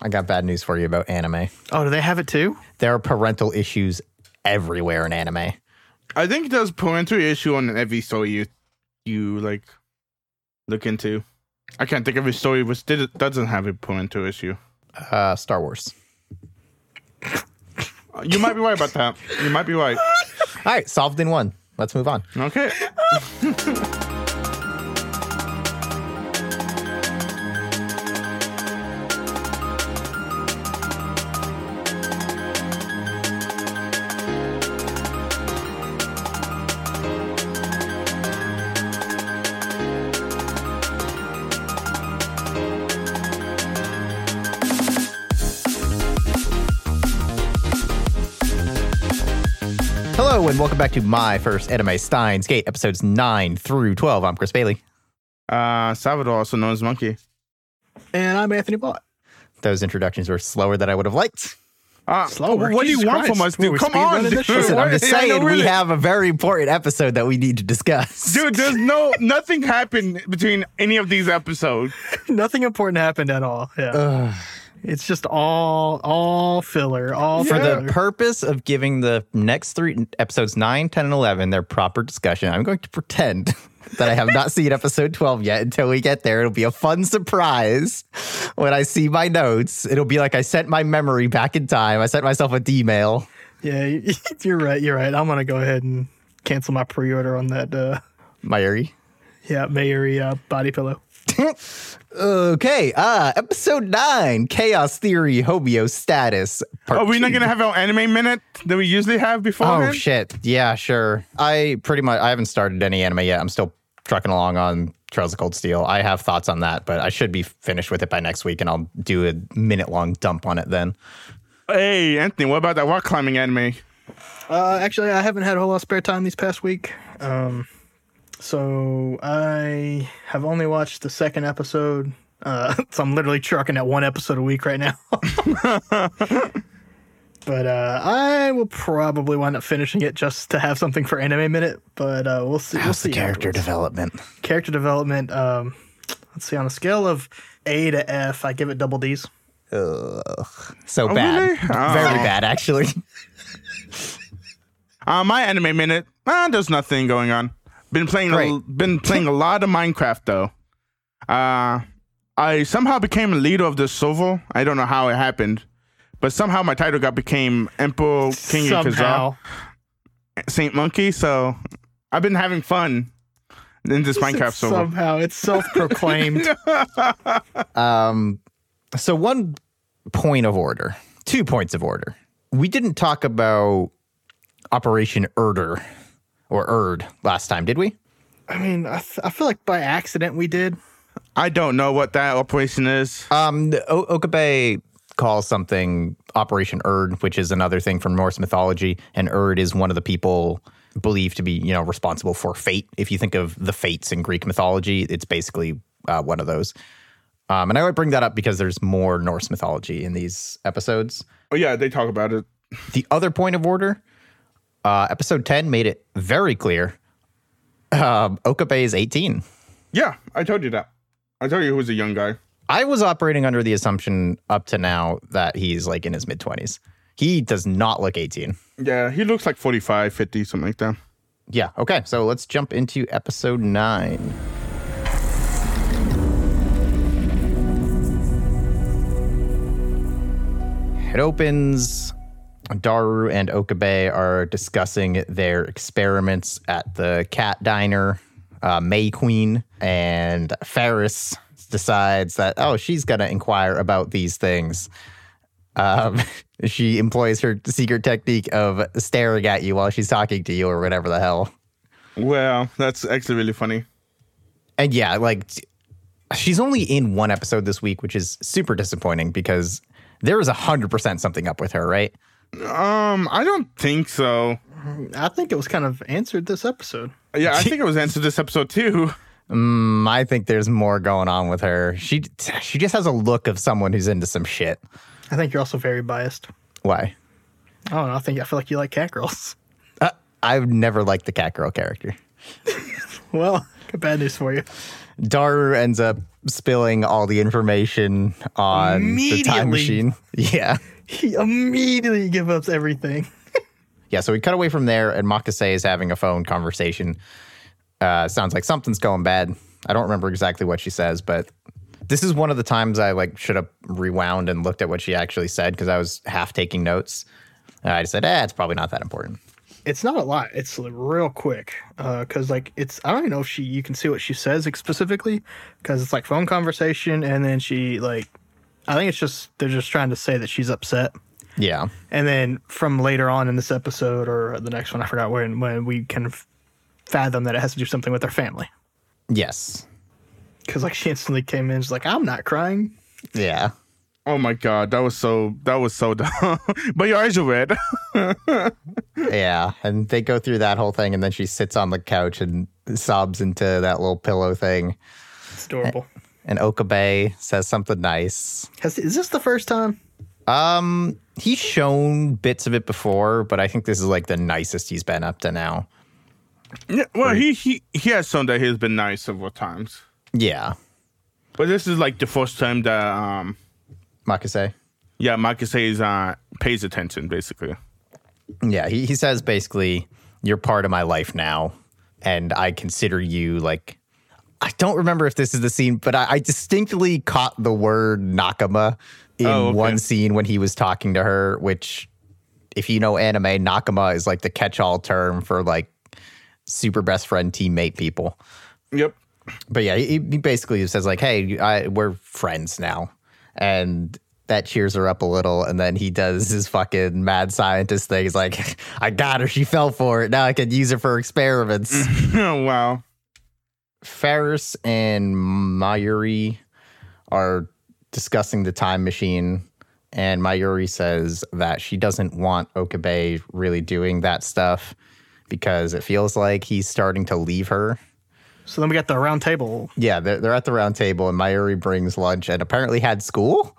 I got bad news for you about anime. Oh, do they have it too? There are parental issues everywhere in anime. I think there's a parental issue on every story you you like look into. I can't think of a story which did, doesn't have a parental issue. Uh, Star Wars. You might be right about that. You might be right. All right, solved in one. Let's move on. Okay. welcome back to my first anime Steins Gate, episodes 9 through 12. I'm Chris Bailey. Uh, Salvador, also known as Monkey. And I'm Anthony Bott. Those introductions were slower than I would have liked. Uh, Slower. What do you Jesus want from us, dude? We Come on, speedrunning dude. this shit? Listen, I'm What- just I know, saying we have a very important episode that we need to discuss. Dude, there's no nothing happened between any of these episodes. Nothing important happened at all. Yeah. It's just all all filler. All For filler. the purpose of giving the next three episodes 9, 10, and 11 their proper discussion, I'm going to pretend that I have not seen episode 12 yet until we get there. It'll be a fun surprise when I see my notes. It'll be like I sent my memory back in time. I sent myself a D-mail. yeah, you- you're right. You're right. I'm gonna go ahead and cancel my pre-order on that. Uh, Myri. yeah, Mayery uh, body pillow. Okay, uh, episode 9, Chaos Theory Homeostasis. Part Are we not two. gonna have our anime minute that we usually have before? Oh shit! Yeah, sure. I pretty much I haven't started any anime yet. I'm still trucking along on Trails of Cold Steel. I have thoughts on that, but I should be finished with it by next week, and I'll do a minute long dump on it then. Hey, Anthony, what about that rock climbing anime? Uh, actually, I haven't had a whole lot of spare time these past week. Um, so I have only watched the second episode. Uh, so I'm literally trucking at one episode a week right now. but uh, I will probably wind up finishing it just to have something for anime minute. But uh, we'll see. we'll How's see the character afterwards. development? character development. Um, let's see. On a scale of A to F, I give it double D's. Ugh, so Oh, bad, really? very Oh. bad actually. Uh, my anime minute. Uh, there's nothing going on. Been playing. A, been playing a lot of Minecraft though. Uh, I somehow became a leader of the server. I don't know how it happened, but somehow my title got became Emperor King of Somehow. Kazaa, Saint Monkey. So I've been having fun in this Minecraft server. Somehow it's self-proclaimed. Um, so one point of order, two points of order. We didn't talk about Operation Erder or Urd last time, did we? I mean, I, th- I feel like by accident we did. I don't know what that operation is. Um, o- Okabe calls something Operation Urd, which is another thing from Norse mythology, and Erd is one of the people believed to be, you know, responsible for fate. If you think of the fates in Greek mythology, it's basically uh, one of those. Um, and I would bring that up because there's more Norse mythology in these episodes. Oh yeah, they talk about it. The other point of order, uh, episode 10 made it very clear. Um, Okabe is 18. Yeah, I told you that. I told you he was a young guy. I was operating under the assumption up to now that he's like in his mid 20s. He does not look 18. Yeah, he looks like 45, 50, something like that. Yeah. Okay. So let's jump into episode nine. It opens. Daru and Okabe are discussing their experiments at the cat diner. Uh, May Queen and Ferris decides that, oh, she's going to inquire about these things. Um, she employs her secret technique of staring at you while she's talking to you or whatever the hell. Well, that's actually really funny. And yeah, like she's only in one episode this week, which is super disappointing because there is a hundred percent something up with her, right? Um, I don't think so. I think it was kind of answered this episode. Yeah, I think it was answered this episode too. Mm, I think there's more going on with her. She she just has a look of someone who's into some shit. I think you're also very biased. Why? I don't know. I think I feel like you like cat girls. Uh, I've never liked the cat girl character. Well, got bad news for you. Daru ends up spilling all the information on the time machine. Yeah. He immediately gives up everything. Yeah, so we cut away from there, and Makase is having a phone conversation. Uh, sounds like something's going bad. I don't remember exactly what she says, but this is one of the times I like should have rewound and looked at what she actually said because I was half taking notes. Uh, I just said, "Eh, it's probably not that important." It's not a lot. It's real quick. Because like it's I don't even know if she you can see what she says specifically because it's like phone conversation and then she like I think it's just they're just trying to say that she's upset. Yeah, And then from later on in this episode or the next one, I forgot when when we can f- fathom that it has to do something with her family. yes, Because like she instantly came in, she's like, "I'm not crying." yeah, Oh my god, that was so that was so dumb. but your eyes are red. yeah. And they go through that whole thing, and then she sits on the couch and sobs into that little pillow thing. It's adorable. And Okabe says something nice. Has is this the first time? Um, he's shown bits of it before, but I think this is like the nicest he's been up to now. yeah, well, he he he has shown that he's been nice several times, Yeah, but this is like the first time that um Makase. yeah, Makase uh pays attention basically. Yeah, he, he says basically, you're part of my life now, and I consider you like. I don't remember if this is the scene, but I, I distinctly caught the word Nakama in Oh, okay. one scene when he was talking to her, which, if you know anime, Nakama is like the catch all term for like super best friend teammate people. Yep. but yeah, he, he basically says like, "Hey, I, we're friends now," and that cheers her up a little. And then he does his fucking mad scientist thing. He's like, "I got her. She fell for it. Now I can use her for experiments." oh wow. Ferris and Mayuri are discussing the time machine, and Mayuri says that she doesn't want Okabe really doing that stuff because it feels like he's starting to leave her. So then we got the round table. Yeah, they're, they're at the round table, and Mayuri brings lunch and apparently had school.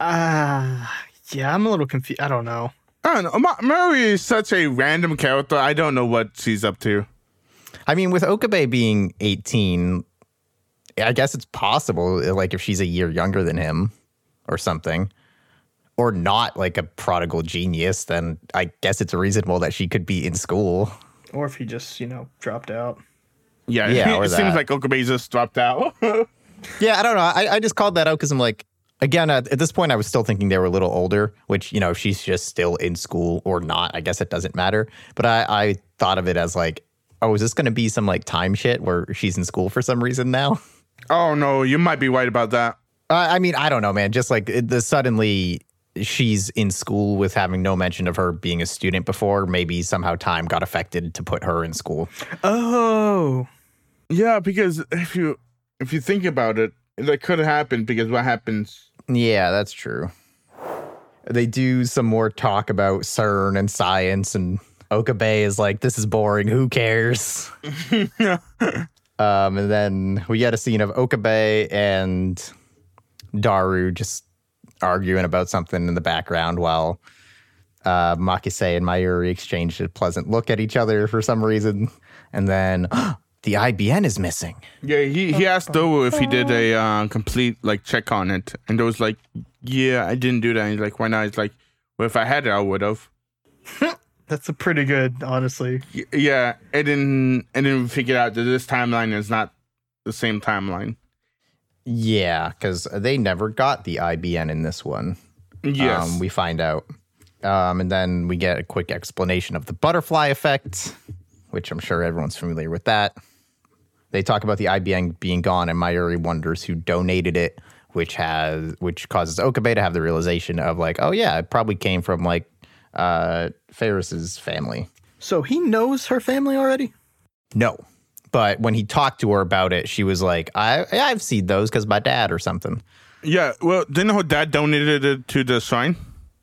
Ah, yeah, I'm a little confused. I don't know. I don't know. Ma- Mary is such a random character. I don't know what she's up to. I mean, with Okabe being 18, I guess it's possible, like, if she's a year younger than him or something, or not like a prodigal genius, then I guess it's reasonable that she could be in school. Or if he just, you know, dropped out. Yeah, Yeah, it or seems like Okabe just dropped out. Yeah, I don't know. I, I just called that out because I'm like, again, at, at this point, I was still thinking they were a little older, which, you know, if she's just still in school or not, I guess it doesn't matter. But I, I thought of it as like, oh, is this going to be some like time shit where she's in school for some reason now? oh no, you might be right about that. Uh, I mean, I don't know, man. Just like it, the suddenly she's in school with having no mention of her being a student before. Maybe somehow time got affected to put her in school. Oh, Yeah, because if you if you think about it, that could have happened because what happens Yeah, that's true. They do some more talk about CERN and science, and Okabe is like, "This is boring. Who cares?" um, and then we get a scene of Okabe and Daru just arguing about something in the background while uh, Makise and Mayuri exchange a pleasant look at each other for some reason, and then the IBN is missing. Yeah, he, he asked Daru if he did a uh, complete like check on it, and Daru's like, "Yeah, I didn't do that." And he's like, "Why not?" He's like, "Well, if I had it, I would have." that's a pretty good, honestly. Y- Yeah, and then and then we figured out that this timeline is not the same timeline. Yeah, because they never got the IBN in this one. Yes, Um, we find out. Um, and then we get a quick explanation of the butterfly effect, which I'm sure everyone's familiar with that. They talk about the IBN being gone, and Mayuri wonders who donated it, which has which causes Okabe to have the realization of like, oh yeah, it probably came from like uh Ferris's family. So he knows her family already? No. But when he talked to her about it, she was like, I I've seen those because my dad or something. yeah. Well, didn't her dad donated it to the shrine?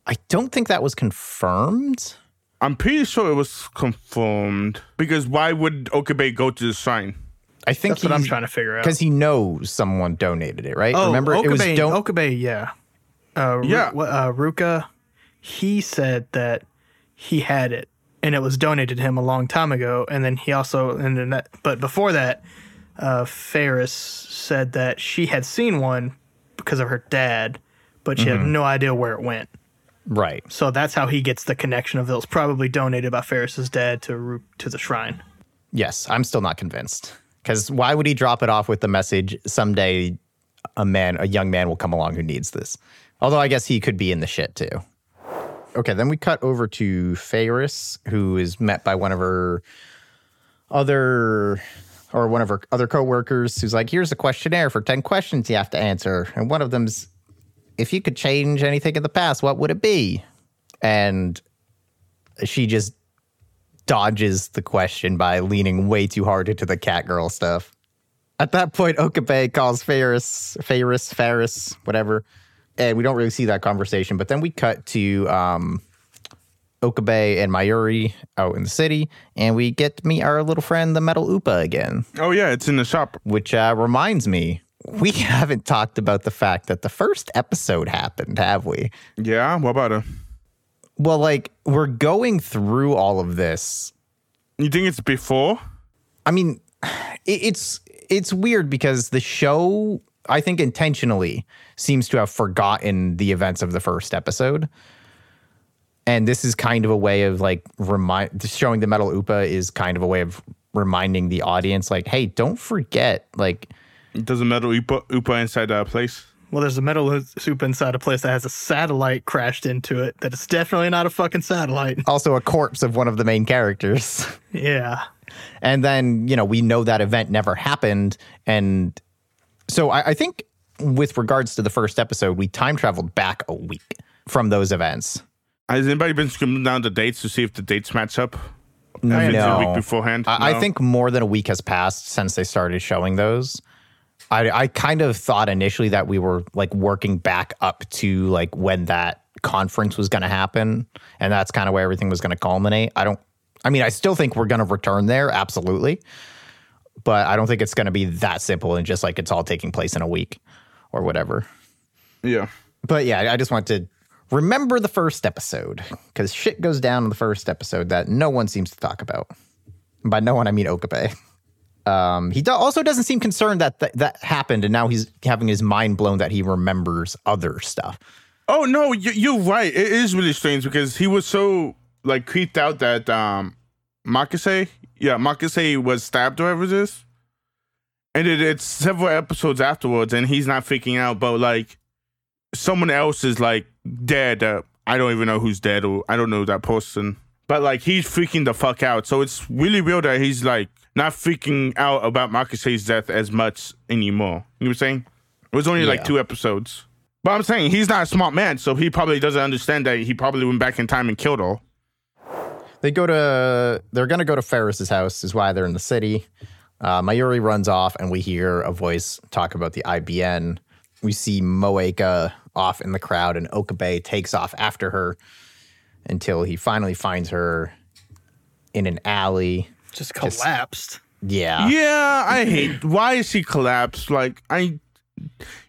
I don't think that was confirmed. I'm pretty sure it was confirmed because why would Okabe go to the shrine? I think That's what I'm trying to figure out. because he knows someone donated it, right? Oh, Remember, Okabe, it was don't. Okabe, yeah. Uh, Yeah. what, uh, Ruka, he said that he had it and it was donated to him a long time ago. And then he also, and then that, but before that, uh, Ferris said that she had seen one because of her dad, but she had no idea where it went. Right. So that's how he gets the connection of those probably donated by Ferris's dad to to the shrine. Yes, I'm still not convinced. Because why would he drop it off with the message someday a man, a young man will come along who needs this? Although I guess he could be in the shit too. Okay, then we cut over to Ferris, who is met by one of her other or one of her other coworkers who's like, here's a questionnaire for 10 questions you have to answer. And one of them's if you could change anything in the past, what would it be? And she just dodges the question by leaning way too hard into the cat girl stuff. At that point, Okabe calls Ferris, Ferris, Ferris, whatever, and we don't really see that conversation. But then we cut to um, Okabe and Mayuri out in the city, and we get to meet our little friend, the Metal Upa, again. Oh yeah, it's in the shop. Which uh, reminds me, we haven't talked about the fact that the first episode happened, have we? Yeah. What about it? Well, like we're going through all of this. You think it's before? I mean, it, it's it's weird because the show, I think, intentionally seems to have forgotten the events of the first episode, and this is kind of a way of like remind showing the metal Upa is kind of a way of reminding the audience, like, hey, don't forget, like, Does a metal Upa, Upa inside that place? Well, there's a metal soup inside a place that has a satellite crashed into it. That is definitely not a fucking satellite. also a corpse of one of the main characters. Yeah. And then, you know, we know that event never happened. And so I, I think with regards to the first episode, we time traveled back a week from those events. Has anybody been scribbling down the dates to see if the dates match up? If it's a No. week beforehand. I, I think more than a week has passed since they started showing those. I, I kind of thought initially that we were like working back up to like when that conference was going to happen. And that's kind of where everything was going to culminate. I don't, I mean, I still think we're going to return there, absolutely. But I don't think it's going to be that simple and just like it's all taking place in a week or whatever. Yeah. But yeah, I just want to remember the first episode because shit goes down in the first episode that no one seems to talk about. By no one, I mean Okabe. Um, he do- also doesn't seem concerned that th- that happened, and now he's having his mind blown that he remembers other stuff. Oh no, you, you're right. It is really strange because he was so like creeped out that um Makase, yeah, Marcus Makase was stabbed or whatever it is. And it, it's several episodes afterwards, and he's not freaking out, but like someone else is like dead. Uh, I don't even know who's dead, or I don't know that person. But like he's freaking the fuck out. So it's really weird that he's like not freaking out about Marcus Makase's death as much anymore. You know what I'm saying? It was only like two episodes. But I'm saying he's not a smart man, so he probably doesn't understand that he probably went back in time and killed all. They go to, they're going to go to Ferris's house, is why they're in the city. Uh, Mayuri runs off, and we hear a voice talk about the IBN. We see Moeka off in the crowd, and Okabe takes off after her until he finally finds her in an alley. Just collapsed. Yeah. Yeah, I hate. Why is she collapsed? Like I,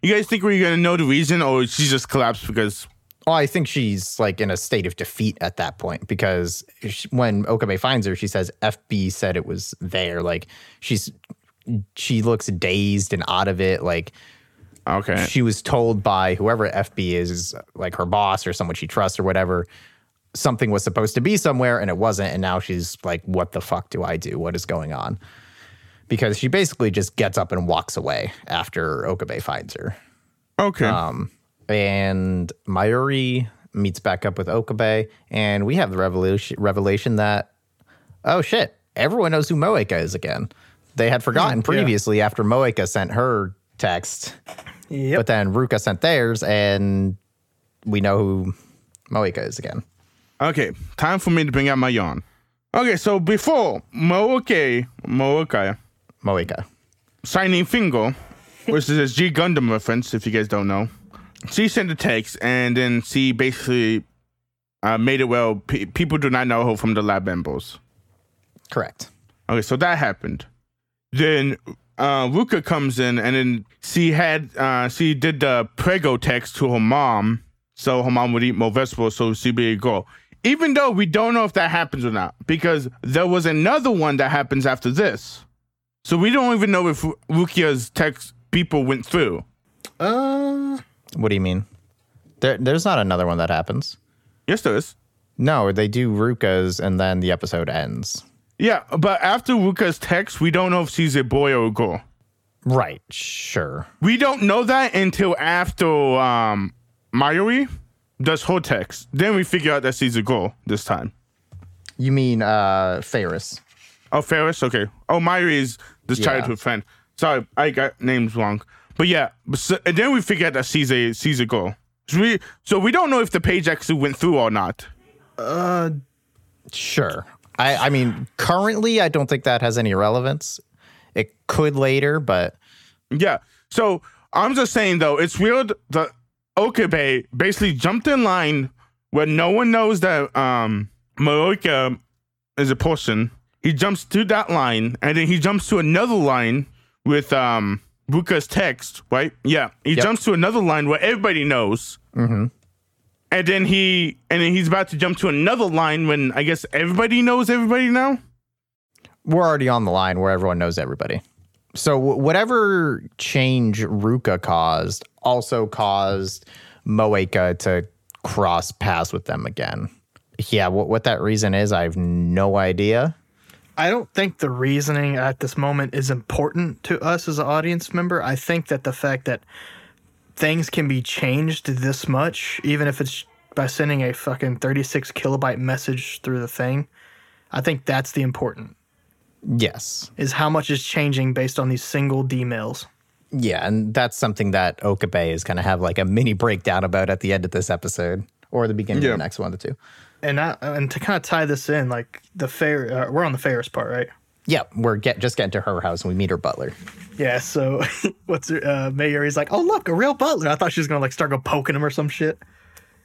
you guys think we're gonna know the reason, or she just collapsed because? Well, I think she's like in a state of defeat at that point because sh when Okabe finds her, she says FB said it was there. Like she's she looks dazed and out of it. Like Okay, she was told by whoever FB is, like her boss or someone she trusts or whatever, something was supposed to be somewhere and it wasn't. And now she's like, what the fuck do I do? What is going on? Because she basically just gets up and walks away after Okabe finds her. okay. Um, and Mayuri meets back up with Okabe, and we have the revelation revelation that, oh shit, everyone knows who Moeka is again. They had forgotten yeah. previously after Moeka sent her text, Yep. but then Ruka sent theirs, and we know who Moeka is again. Okay, time for me to bring out my yarn. Okay, so before Mooke, Moeka, Moeka. Shining Finger, which is a G Gundam reference, if you guys don't know, she sent a text and then she basically uh, made it well. Pe- people do not know her from the lab members. Correct. Okay, so that happened. Then uh, Ruka comes in and then she had uh, she did the prego text to her mom, so her mom would eat more vegetables, so she'd be a girl. Even though we don't know if that happens or not, because there was another one that happens after this. So we don't even know if Ruka's text people went through. Uh, What do you mean? There, there's not another one that happens. Yes, there is. No, they do Ruka's and then the episode ends. Yeah, but after Ruka's text, we don't know if she's a boy or a girl. Right, sure. We don't know that until after um Mayuri does her text. Then we figure out that she's a girl this time. You mean uh Ferris? Oh, Ferris? Okay. Oh, Mayuri is this Yeah. childhood friend. Sorry, I got names wrong. But yeah, so, and then we figure out that she's a she's a girl. So we so we don't know if the page actually went through or not. uh, Sure. I, I mean, currently, I don't think that has any relevance. It could later, but Yeah. So I'm just saying though, it's weird that Okabe basically jumped in line where no one knows that um Maroika is a person. He jumps to that line and then he jumps to another line with um Ruka's text, right? Yeah. He Yep. jumps to another line where everybody knows. Mhm. And then he and then he's about to jump to another line when I guess everybody knows everybody now. we're already on the line where everyone knows everybody. So wh- whatever change Ruka caused also caused Moeka to cross paths with them again. Yeah, what, what that reason is, I have no idea. I don't think the reasoning at this moment is important to us as an audience member. I think that the fact that things can be changed this much, even if it's by sending a fucking 36 kilobyte message through the thing, I think that's the important Yes. is how much is changing based on these single D-mails. Yeah, and that's something that Okabe is going to have like a mini breakdown about at the end of this episode or the beginning Yeah. of the next one, of the two. And I, and to kind of tie this in, like the fair, uh, we're on the Ferris part, right? Yeah, we're get just getting to her house and we meet her butler. Yeah. So what's her, uh, Mayuri's like, oh look, a real butler. I thought she was gonna like start go poking him or some shit.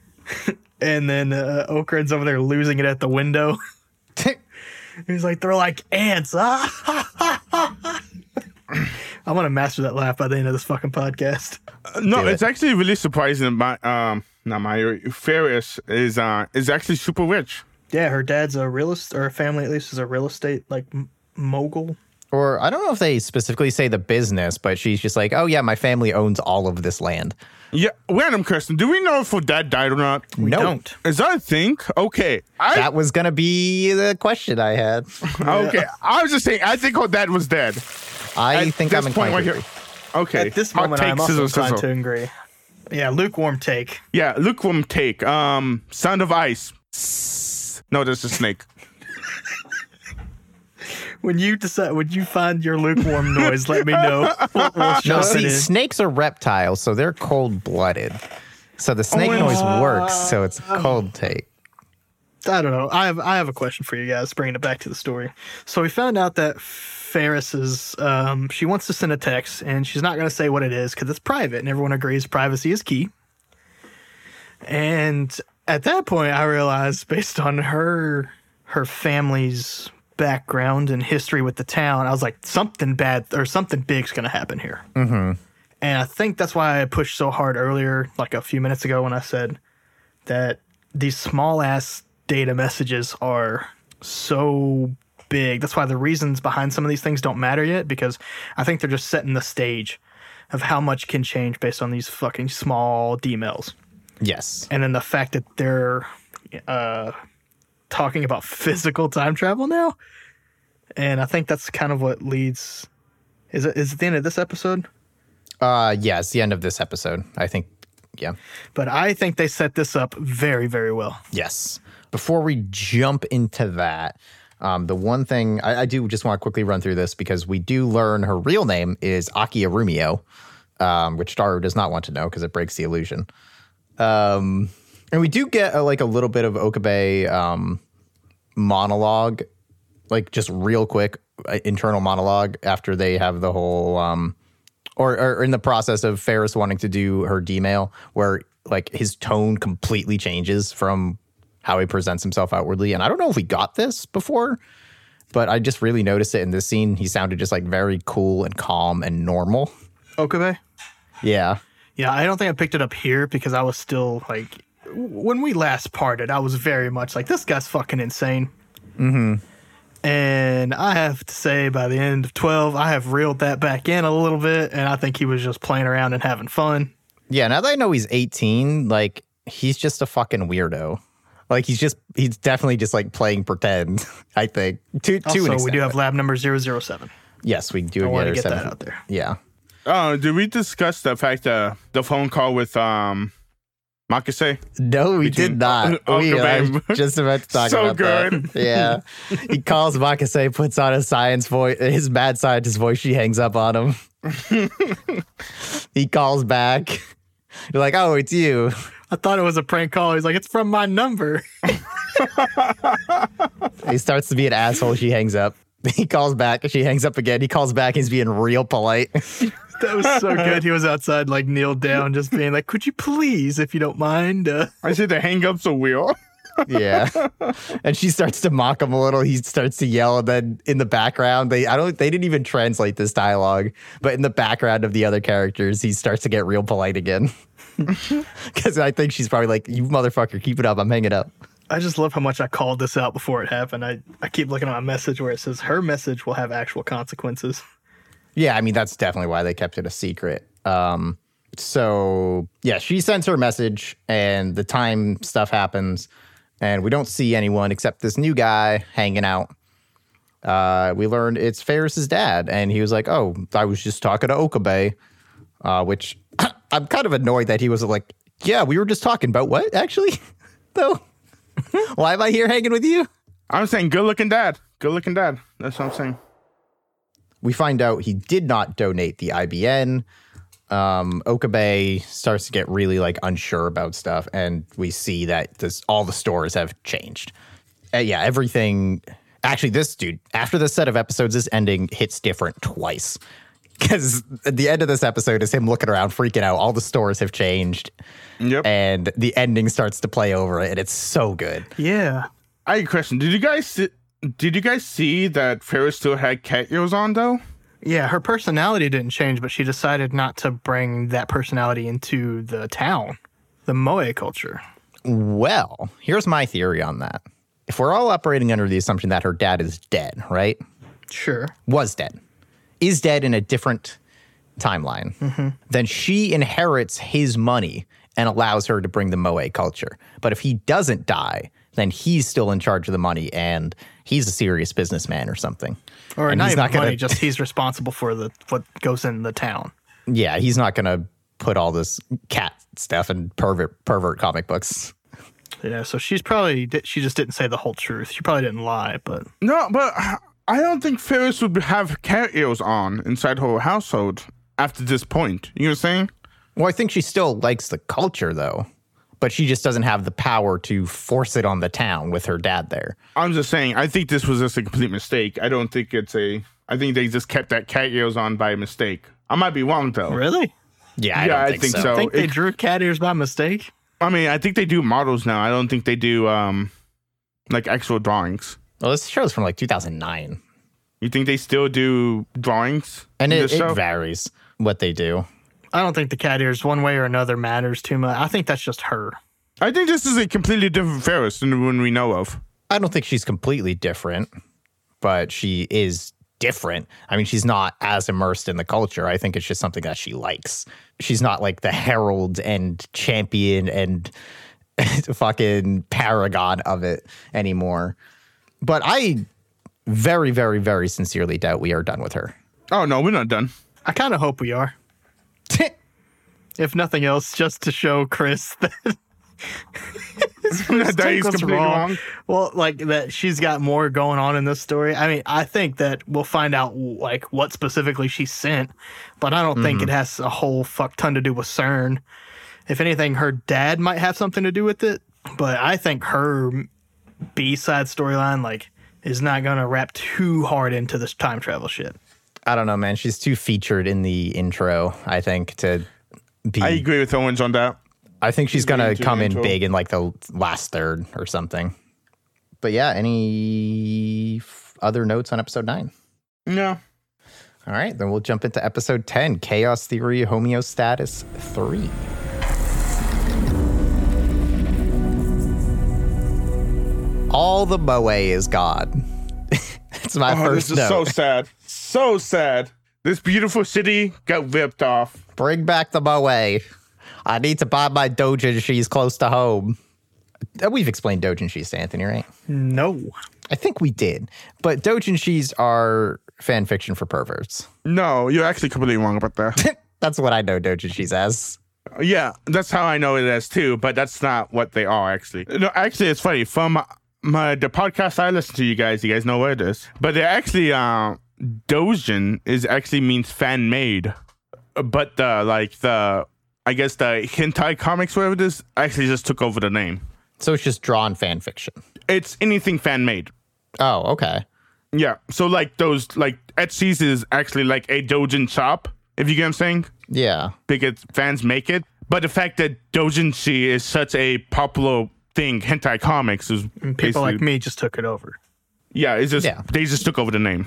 and then uh, Okarin's over there losing it at the window. He's like, they're like ants. Ah! I'm gonna master that laugh by the end of this fucking podcast. No, Do it's it. actually really surprising. My um, not my Ferris is uh is actually super rich. Yeah, her dad's a real estate, or her family at least is a real estate like m- mogul. Or I don't know if they specifically say the business, but she's just like, oh yeah, my family owns all of this land. Yeah, random question. Do we know if her dad died or not? We No. don't. Is that a thing? Okay, I That was gonna be the question I had. okay. I was just saying. I think her dad was dead. I At think this I'm point inclined right here. Okay. At this moment, I'm also sizzle, inclined sizzle. to agree. Yeah, lukewarm take. Yeah, lukewarm take. Um, sound of ice. Sss. No, that's a snake. When you decide, when you find your lukewarm noise, let me know. We'll, we'll No, see, snakes are reptiles, so they're cold blooded. So the snake Oh, noise works, so it's a cold take. I don't know. I have I have a question for you guys. Bringing it back to the story. So we found out that Ferris is um, she wants to send a text, and she's not going to say what it is because it's private, and everyone agrees privacy is key. And at that point, I realized, based on her her family's background and history with the town, I was like, something bad or something big's going to happen here. Mm-hmm. And I think that's why I pushed so hard earlier, like a few minutes ago, when I said that these small ass data messages are so big. That's why the reasons behind some of these things don't matter yet because I think they're just setting the stage of how much can change based on these fucking small D-mails. Yes. And then the fact that they're uh, talking about physical time travel now. And I think that's kind of what leads. Is it is it the end of this episode? Uh yeah, it's the end of this episode. I think yeah. But I think they set this up very, very well. Yes. Before we jump into that, um, the one thing I, I do just want to quickly run through this because we do learn her real name is Akiha Rumiho, um, which Daru does not want to know because it breaks the illusion. Um, and we do get a, like a little bit of Okabe um, monologue, like just real quick uh, internal monologue after they have the whole um, or, or in the process of Ferris wanting to do her D-mail, where like his tone completely changes from how he presents himself outwardly. And I don't know if we got this before, but I just really noticed it in this scene. He sounded just like very cool and calm and normal. Okabe? Yeah. Yeah, I don't think I picked it up here because I was still like, when we last parted, I was very much like, this guy's fucking insane. Mm-hmm. And I have to say, by the end of 12, I have reeled that back in a little bit. And I think he was just playing around and having fun. Yeah, now that I know he's 18, like he's just a fucking weirdo. Like he's just he's definitely just like playing pretend. I think. To to an Also, we do have lab number 007. Yes, we do. I want to our get that out there. Yeah. Oh, did we discuss the fact that the phone call with um Makase? No, we Between did not. Uncle we I was Ben. just about to talk So about that. Yeah. he calls Makase, puts on his science voice, his mad scientist voice. She hangs up on him. he calls back. You're like, oh, it's you. I thought it was a prank call. He's like, it's from my number. He starts to be an asshole. She hangs up. He calls back. She hangs up again. He calls back. He's being real polite. That was so good. He was outside, like, kneeled down, just being like, could you please, if you don't mind? Uh, I said the hang up's a wheel. yeah. And she starts to mock him a little. He starts to yell, and then in the background, they I don't they didn't even translate this dialogue, but in the background of the other characters, he starts to get real polite again. Because I think she's probably like, "You motherfucker, keep it up. I'm hanging up." I just love how much I called this out before it happened. I, I keep looking at my message where it says her message will have actual consequences. Yeah, I mean that's definitely why they kept it a secret. Um, so yeah, she sends her message, and the time stuff happens, and we don't see anyone except this new guy hanging out. Uh, we learned it's Ferris's dad, and he was like, "Oh, I was just talking to Okabe," uh, which I'm kind of annoyed that he was like, "Yeah, we were just talking about what actually, though. why am I here hanging with you?" I'm saying good looking dad. Good looking dad. That's what I'm saying. we find out he did not donate the IBN. Um, Okabe starts to get really like unsure about stuff, and we see that this all the stores have changed. Uh, yeah, everything. Actually, this dude after this set of episodes, this ending hits different twice. Because the end of this episode is him looking around, freaking out. All the stores have changed, Yep. and the ending starts to play over it, and it's so good. Yeah. I have a question. Did you guys see, did you guys see that Ferris still had cat ears on though? Yeah, her personality didn't change, but she decided not to bring that personality into the town, the Moe culture. Well, here's my theory on that. If we're all operating under the assumption that her dad is dead, right? Sure. was dead, is dead in a different timeline, mm-hmm. then she inherits his money and allows her to bring the Moe culture. But if he doesn't die, then he's still in charge of the money and he's a serious businessman or something. Or And not he's not gonna- money, just he's responsible for the what goes in the town. Yeah, he's not going to put all this cat stuff in pervert pervert comic books. Yeah, so she's probably she just didn't say the whole truth. She probably didn't lie, but No, but I don't think Ferris would have cat ears on inside her household after this point. You know what I'm saying? Well, I think she still likes the culture though, but she just doesn't have the power to force it on the town with her dad there. I'm just saying. I think this was just a complete mistake. I don't think it's a. I think they just kept that cat ears on by mistake. I might be wrong though. really, Yeah, I Yeah, don't I think, think so. so. I think they it- drew cat ears by mistake. I mean, I think they do models now. I don't think they do um like actual drawings. Well, this show's from like 2009. You think they still do drawings? And it, it varies what they do. I don't think the cat ears one way or another matters too much. I think that's just her. I think this is a completely different Ferris than the one we know of. I don't think she's completely different, but she is different. I mean, she's not as immersed in the culture. I think it's just something that she likes. She's not like the herald and champion and fucking paragon of it anymore. But I very, very, very sincerely doubt we are done with her. Oh no, we're not done. I kind of hope we are, if nothing else, just to show Chris that. his That he's completely wrong. Well, like that she's got more going on in this story. I mean, I think that we'll find out like what specifically she sent, but I don't think mm-hmm. it has a whole fuck ton to do with CERN. If anything, her dad might have something to do with it, but I think her B side storyline like is not gonna wrap too hard into this time travel shit. I don't know, man. She's too featured in the intro, I think, to be. I I, agree with Owens on that. I think she's going to come in intro. big in like the last third or something. But yeah, any f- other notes on episode nine? No. All right, then we'll jump into episode 10 Chaos Theory Homeostasis 3. All the Moe is gone. It's my Oh, first this is so sad. So sad. This beautiful city got ripped off. Bring back the Moe. I need to buy my Dojin She's close to home. Uh, We've explained Dojinshis to Anthony, right? No. I think we did. But Dojinshis are fan fiction for perverts. No, you're actually completely wrong about that. That's what I know Dojinshis as. yeah, that's how I know it as too, but that's not what they are actually. No, actually, it's funny. From my the podcast I listen to, you guys, you guys know what it is. But they're actually, uh, Dojin is actually means fan made, but the like the I guess the hentai comics, whatever it is, actually just took over the name. So it's just drawn fan fiction. It's anything fan made. Oh, okay. Yeah. So like those like Etsy's is actually like a Dojin shop, if you get what I'm saying. Yeah. Because fans make it. But the fact that Dojinshi is such a popular thing, hentai comics is People like me just took it over. Yeah, it's just Yeah. they just took over the name.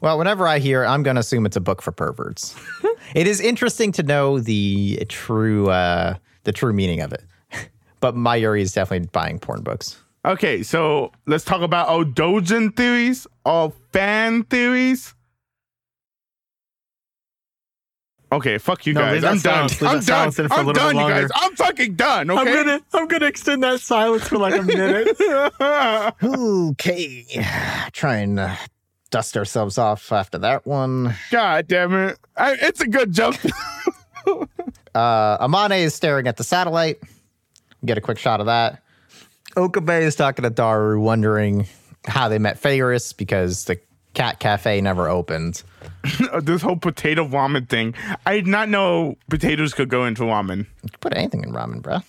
Well, whenever I hear, I'm going to assume it's a book for perverts. it is interesting to know the true uh, the true meaning of it. but Mayuri is definitely buying porn books. Okay, so let's talk about all Dojin theories, all fan theories. Okay, fuck you No, guys. I'm done. silence. I'm that silence done. in for a I'm little bit done, you guys. I'm fucking done. Okay. I'm gonna I'm gonna extend that silence for like a minute. Okay. Try and uh, dust ourselves off after that one. God damn it! I, it's a good joke. Uh, Amane is staring at the satellite. Get a quick shot of that. Okabe is talking to Daru, wondering how they met Ferris because the cat cafe never opened. this whole potato ramen thing. I did not know potatoes could go into ramen. You could put anything in ramen, bruh.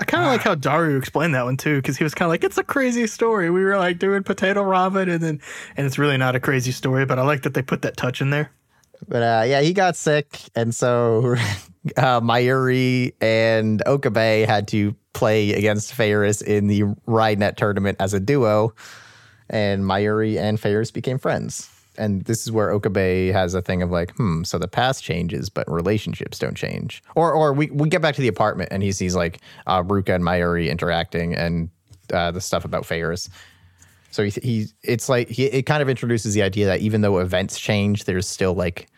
I kind of like how Daru explained that one too, because he was kind of like, "It's a crazy story." We were like doing potato ramen, and then, and it's really not a crazy story, but I like that they put that touch in there. But uh, yeah, he got sick, and so uh, Mayuri and Okabe had to play against Ferris in the Rai-Net tournament as a duo, and Mayuri and Ferris became friends. And this is where Okabe has a thing of like, hmm, so the past changes, but relationships don't change. Or, or we, we get back to the apartment, and he sees like uh, Ruka and Mayuri interacting, and uh, the stuff about Ferris. So he, he it's like he it kind of introduces the idea that even though events change, there's still like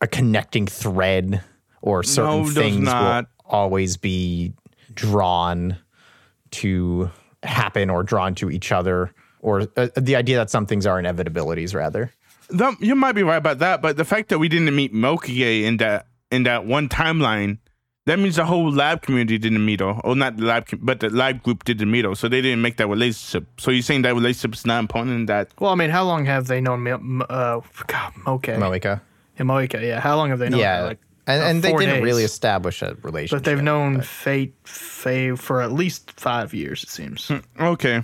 a connecting thread or certain No, things will always be drawn to happen or drawn to each other or uh, the idea that some things are inevitabilities rather. That- you might be right about that, but the fact that we didn't meet Mokie in that in that one timeline, that means the whole lab community didn't meet her, or not the lab, com- but the lab group didn't meet her, so they didn't make that relationship. So you're saying that relationship is not important in that? Well, I mean, how long have they known? Mo- M- Uh, God, Moke, Moika. yeah, Moika, yeah. How long have they known? Yeah. her? Like, and uh, and they didn't days. really establish a relationship. but they've known Fate, Faye for at least five years, it seems. Okay,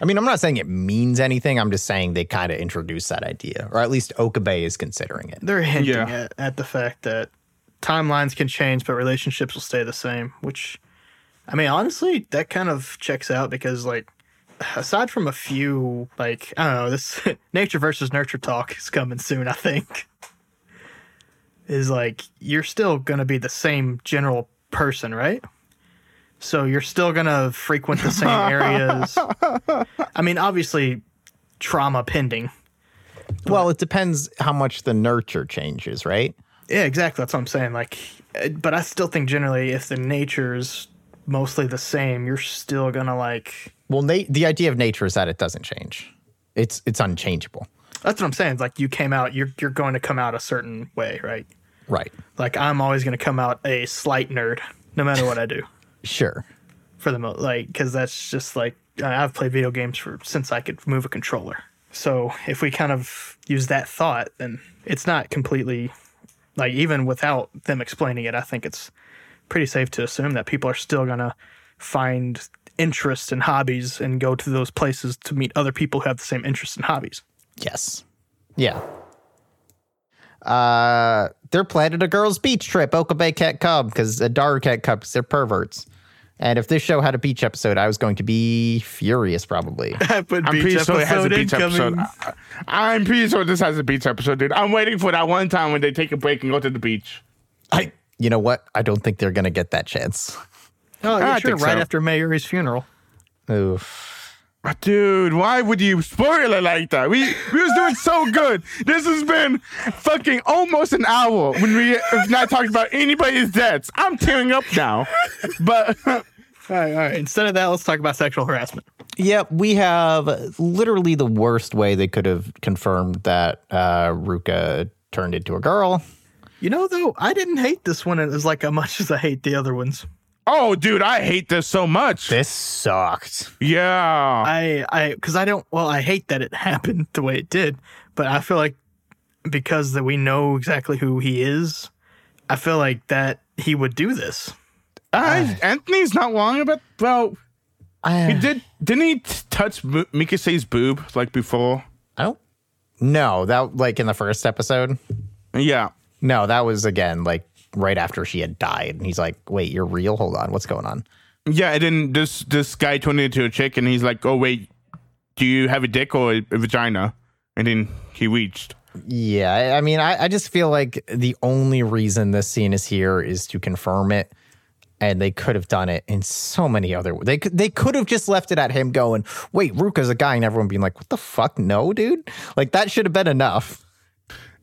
I mean, I'm not saying it means anything. I'm just saying they kind of introduced that idea, or at least Okabe is considering it. They're hinting Yeah. at, at the fact that timelines can change, but relationships will stay the same. Which, I mean, honestly, that kind of checks out because, like, aside from a few, like, I don't know, this nature versus nurture talk is coming soon. I think is like you're still gonna be the same general person, right? So you're still gonna frequent the same areas. I mean, obviously, trauma pending. Well, it depends how much the nurture changes, right? Yeah, exactly. That's what I'm saying. Like, uh, but I still think generally, if the nature's mostly the same, you're still gonna like. Well, na- the idea of nature is that it doesn't change. It's it's unchangeable. That's what I'm saying. Like, you came out, you're you're going to come out a certain way, right? Right. Like, I'm always gonna come out a slight nerd, no matter what I do. Sure. For the most, like, because that's just like I've played video games for since I could move a controller. So if we kind of use that thought, then it's not completely like even without them explaining it. I think it's pretty safe to assume that people are still gonna find interests and hobbies and go to those places to meet other people who have the same interests and hobbies. Yes. Yeah. Uh, they're planning a girls' beach trip. Okabe can't come because can't come because they're perverts. And if this show had a beach episode, I was going to be furious, probably. I put I'm pretty sure it has a beach episode. I, I'm pretty sure this has a beach episode, dude. I'm waiting for that one time when they take a break and go to the beach. I, you know what? I don't think they're going to get that chance. Oh, yeah, I sure. Right so. after Mayuri's funeral. Oof. Dude, why would you spoil it like that? We we was doing so good. This has been fucking almost an hour when we have not talked about anybody's deaths. I'm tearing up now. But All right, all right. Instead of that, let's talk about sexual harassment. Yep, we have literally the worst way they could have confirmed that uh, Ruka turned into a girl. You know, though, I didn't hate this one as like as much as I hate the other ones. Oh, dude, I hate this so much. This sucked. Yeah. I, I, because I don't. Well, I hate that it happened the way it did, but I feel like because that we know exactly who he is, I feel like that he would do this. I, Anthony's not wrong about well. I, He did didn't he t- touch Bu- Mikase's boob like before? I don't. No, that like in the first episode. Yeah. No, that was again like right after she had died. And he's like, "Wait, you're real? Hold on, what's going on?" Yeah, and then this this guy turned into a chick, and he's like, "Oh wait, do you have a dick or a, a vagina?" And then he reached. Yeah, I, I mean, I, I just feel like the only reason this scene is here is to confirm it, and they could have done it in so many other. ways. They could they could have just left it at him going, "Wait, Ruka's a guy," and everyone being like, "What the fuck? No, dude!" Like that should have been enough.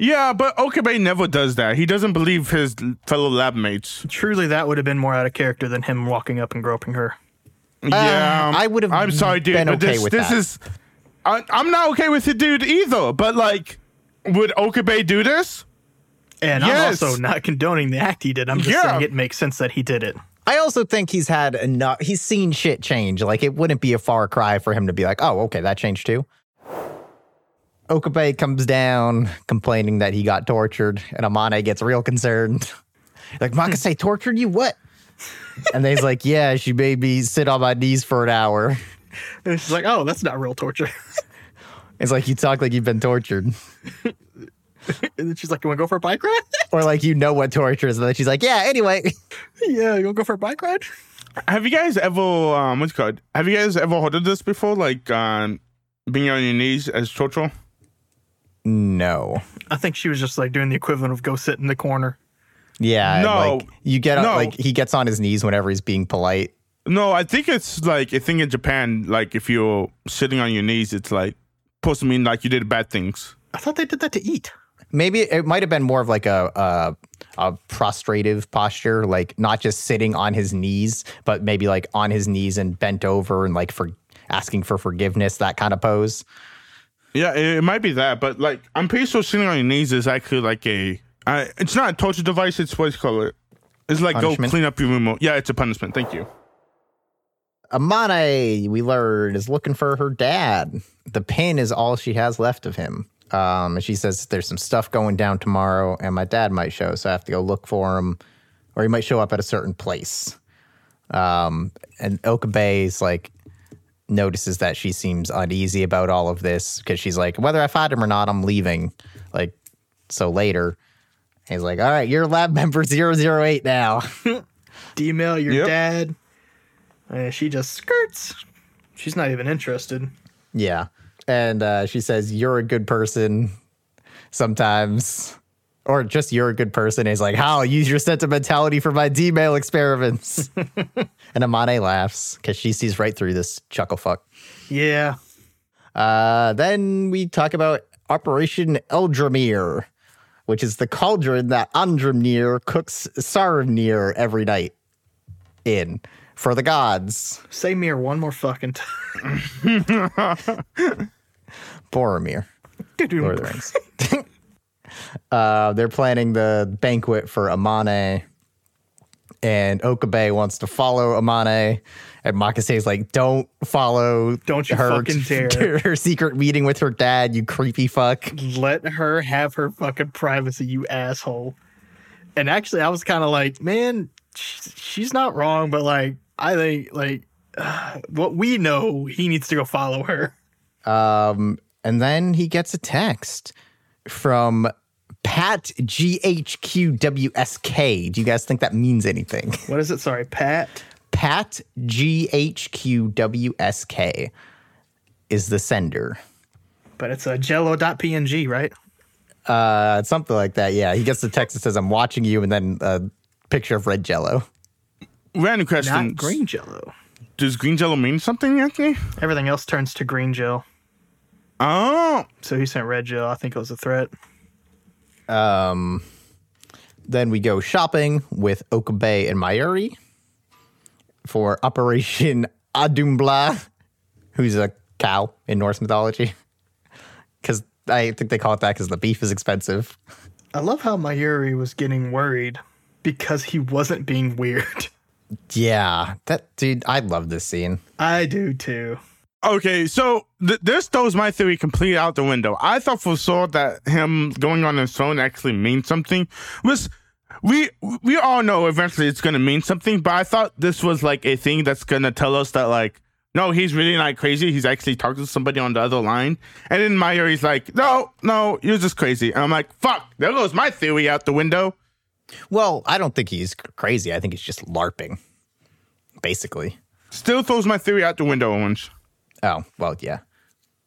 Yeah, but Okabe never does that. He doesn't believe his fellow lab mates. Truly, that would have been more out of character than him walking up and groping her. Yeah, uh, um, I would have I'm sorry, dude. been but okay this, with this that. is. I, I'm not okay with it, dude, either. But like, would Okabe do this? And Yes. I'm also not condoning the act he did. I'm just Yeah. saying it makes sense that he did it. I also think he's had enough. He's seen shit change. Like it wouldn't be a far cry for him to be like, "Oh, okay, that changed too." Okabe comes down complaining that he got tortured, and Amane gets real concerned. Like, Makase tortured you? What? And then he's like, Yeah, she made me sit on my knees for an hour. And she's like, "Oh, that's not real torture." It's like you talk like you've been tortured, and then she's like, "You want to go for a bike ride?" or like you know what torture is. And then she's like, Yeah, anyway. yeah, you want to go for a bike ride? Have you guys ever um what's it called? Have you guys ever heard of this before? Like um being on your knees as torture? No. I think she was just like doing the equivalent of go sit in the corner. Yeah. No. Like you get on, No. like he gets on his knees whenever he's being polite. No, I think it's like I think in Japan. Like if you're sitting on your knees, it's like supposed to mean like you did bad things. I thought they did that to eat. Maybe it might have been more of like a, a a prostrative posture, like not just sitting on his knees, but maybe like on his knees and bent over and like for asking for forgiveness, that kind of pose. Yeah, it, it might be that, but like I'm pretty sure sitting on your knees is actually like a. Uh, it's not a torture device. It's what you call it. It's like Punishment? go clean up your room. Yeah, it's a punishment. Thank you. Amane, we learn, is looking for her dad. The pin is all she has left of him. Um, and she says there's some stuff going down tomorrow, and my dad might show, so I have to go look for him, or he might show up at a certain place. Um, and Okabe is like notices that she seems uneasy about all of this because she's like, whether I find him or not, I'm leaving. Like, so later, he's like, all right, you're lab member 008 now. Email your Yep. dad. And she just skirts. She's not even interested. Yeah. And uh, she says, You're a good person sometimes. Or just you're a good person. He's like, How? Use your sentimentality for my D-mail experiments. and Amane laughs because she sees right through this chuckle fuck. Yeah. Uh, then we talk about Operation Eldhrímnir, which is the cauldron that Andhrímnir cooks Saravnir every night in for the gods. Say Mir one more fucking time. Boromir. Lord of the Rings. Uh, they're planning the banquet for Amane, and Okabe wants to follow Amane, and Makase's like, "Don't follow, Don't you her fucking dare." her secret meeting with her dad, you creepy fuck." Let her have her fucking privacy, you asshole. And actually, I was kind of like, man, she's not wrong, but like, I think like what we know, he needs to go follow her. Um, and then he gets a text from Pat GHQWSK. Do you guys think that means anything? What is it? Sorry, Pat. Pat GHQWSK is the sender. But it's a jello.png, right? Uh, something like that. Yeah, he gets the text that says, "I'm watching you," and then a picture of red jello. Random question: Not green jello. does green jello mean something, Anthony? Everything else turns to green gel. Oh, So he sent red gel. I think it was a threat. Um, then we go shopping with Okabe and Mayuri for Operation Audhumbla, who's a cow in Norse mythology. Because I think they call it that because the beef is expensive. I love how Mayuri was getting worried because he wasn't being weird. Yeah, that dude, I love this scene. I do too. Okay, so th- this throws my theory completely out the window. I thought for sure that him going on his phone actually means something. Was we we all know eventually it's gonna mean something, but I thought this was like a thing that's gonna tell us that like no, he's really not crazy. He's actually talking to somebody on the other line. And then Mayuri's like, no, no, you're just crazy. And I'm like, fuck, there goes my theory out the window. Well, I don't think he's crazy. I think he's just LARPing, basically. Still throws my theory out the window, Owens. Oh, well, yeah.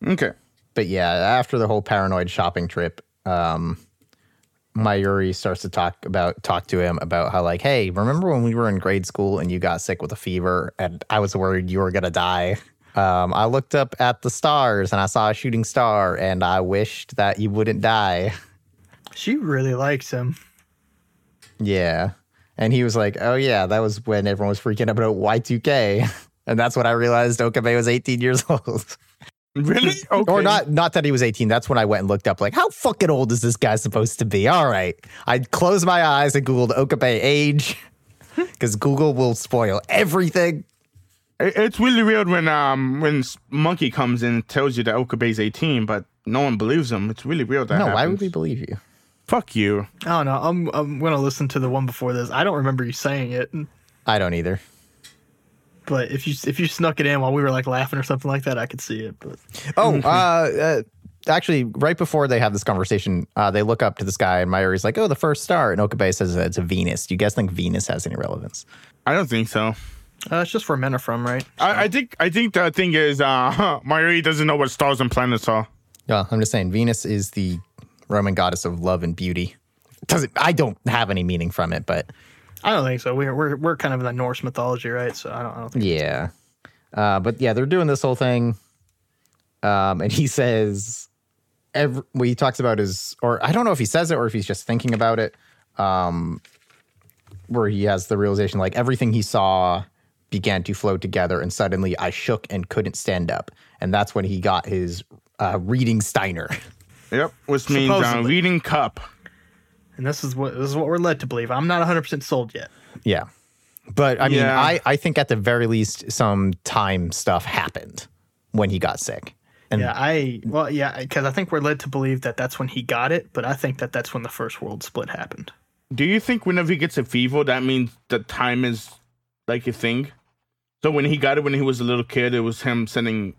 Okay. but yeah, after the whole paranoid shopping trip, um, Mayuri starts to talk about talk to him about how like, hey, remember when we were in grade school and you got sick with a fever and I was worried you were gonna die. Um, I looked up at the stars and I saw a shooting star and I wished that you wouldn't die. She really likes him. Yeah. And he was like, Oh yeah, that was when everyone was freaking out about Y2K. And that's when I realized Okabe was 18 years old. Really? Okay. Or not not that he was 18. That's when I went and looked up like how fucking old is this guy supposed to be? All right. I closed my eyes and googled Okabe age cuz Google will spoil everything. It's really weird when um when Monkey comes in and tells you that Okabe's 18, but no one believes him. It's really weird that no, why would we believe you? Fuck you. I don't know. I'm I'm gonna listen to the one before this. I don't remember you saying it, I don't either. But if you if you snuck it in while we were like laughing or something like that, I could see it. But Oh, uh, uh actually right before they have this conversation, uh, they look up to the sky and Mayuri's like, "Oh, the first star." And Okabe says that it's a Venus. Do you guys think Venus has any relevance? I don't think so. uh, it's just where men are from, right? I, I think I think the thing is uh Mayuri doesn't know what stars and planets are. Yeah, I'm just saying Venus is the Roman goddess of love and beauty. Doesn't I don't have any meaning from it, but I don't think so. We're we're we're kind of in the Norse mythology, right? So I don't I don't think. yeah. Uh, but yeah, they're doing this whole thing. Um, and he says every well, he talks about his or I don't know if he says it or if he's just thinking about it. Um where he has the realization like everything he saw began to flow together and suddenly I shook and couldn't stand up. And that's when he got his uh, reading Steiner. Yep, which means uh, reading cup. And this is what this is what we're led to believe. I'm not 100 percent sold yet. Yeah. But I mean, Yeah. I, I think at the very least, some time stuff happened when he got sick. And Yeah, I well, yeah, because I think we're led to believe that that's when he got it, but I think that that's when the first world split happened. Do you think whenever he gets a fever, that means the time is like a thing? So when he got it when he was a little kid, it was him sending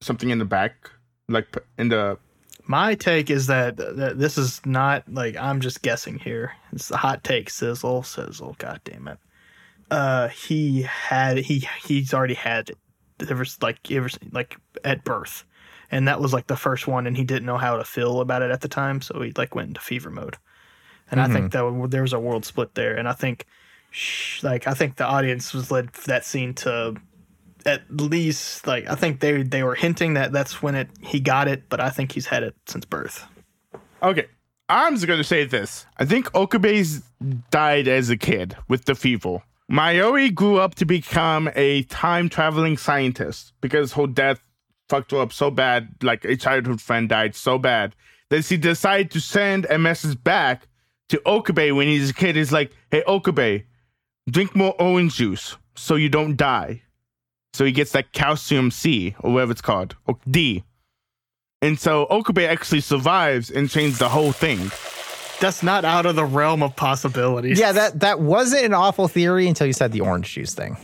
something in the back, like in the. My take is that, that this is not like I'm just guessing here. It's a hot take, sizzle, sizzle. God damn it. Uh, he had he he's already had it ever like ever like at birth, and that was like the first one, and he didn't know how to feel about it at the time, so he like went into fever mode. And I think that w- there was a world split there, and I think, sh- like I think the audience was led that scene to at least like I think they they were hinting that that's when it he got it, but I think he's had it since birth. Okay, I'm just gonna say this. I think Okabe's died as a kid with the fever. Mayuri grew up to become a time traveling scientist because her death fucked her up so bad, like a childhood friend died so bad, that she decided to send a message back to Okabe when he's a kid. He's like, hey, Okabe, drink more orange juice so you don't die. So he gets that calcium C or whatever it's called, or D. And so Okabe actually survives and changes the whole thing. That's not out of the realm of possibilities. yeah, that, that wasn't an awful theory until you said the orange juice thing.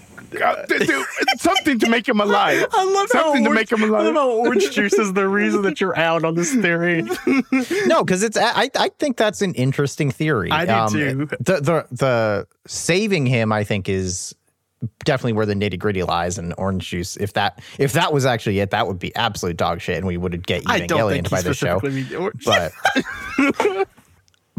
Uh, dude, dude, something to make him alive. I love Something how to orange, make him alive. I love how orange juice is the reason that you're out on this theory. No, because it's I, I think that's an interesting theory. Um, I do too. The the the saving him, I think, is definitely where the nitty gritty lies. And orange juice, if that if that was actually it, that would be absolute dog shit, and we would get I don't Evangelion by the show. specifically mean orange. But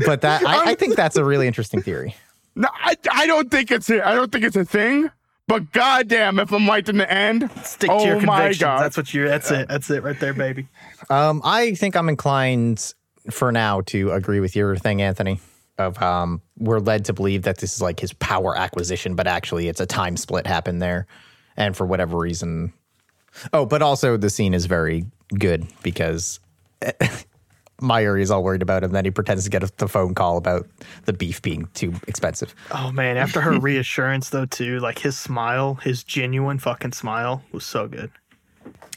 but that I, I think that's a really interesting theory. No, I, I don't think it's a, I don't think it's a thing. but goddamn, if I'm right in the end, Stick oh to your my convictions. god, That's what you're. That's it. That's it right there, baby. Um, I think I'm inclined for now to agree with your thing, Anthony. Of um, we're led to believe that this is like his power acquisition, but actually it's a time split happened there, and for whatever reason. Oh, but also the scene is very good because Mayuri is all worried about him. Then he pretends to get the phone call about the beef being too expensive. Oh man, after her reassurance though too, like his smile, his genuine fucking smile was so good.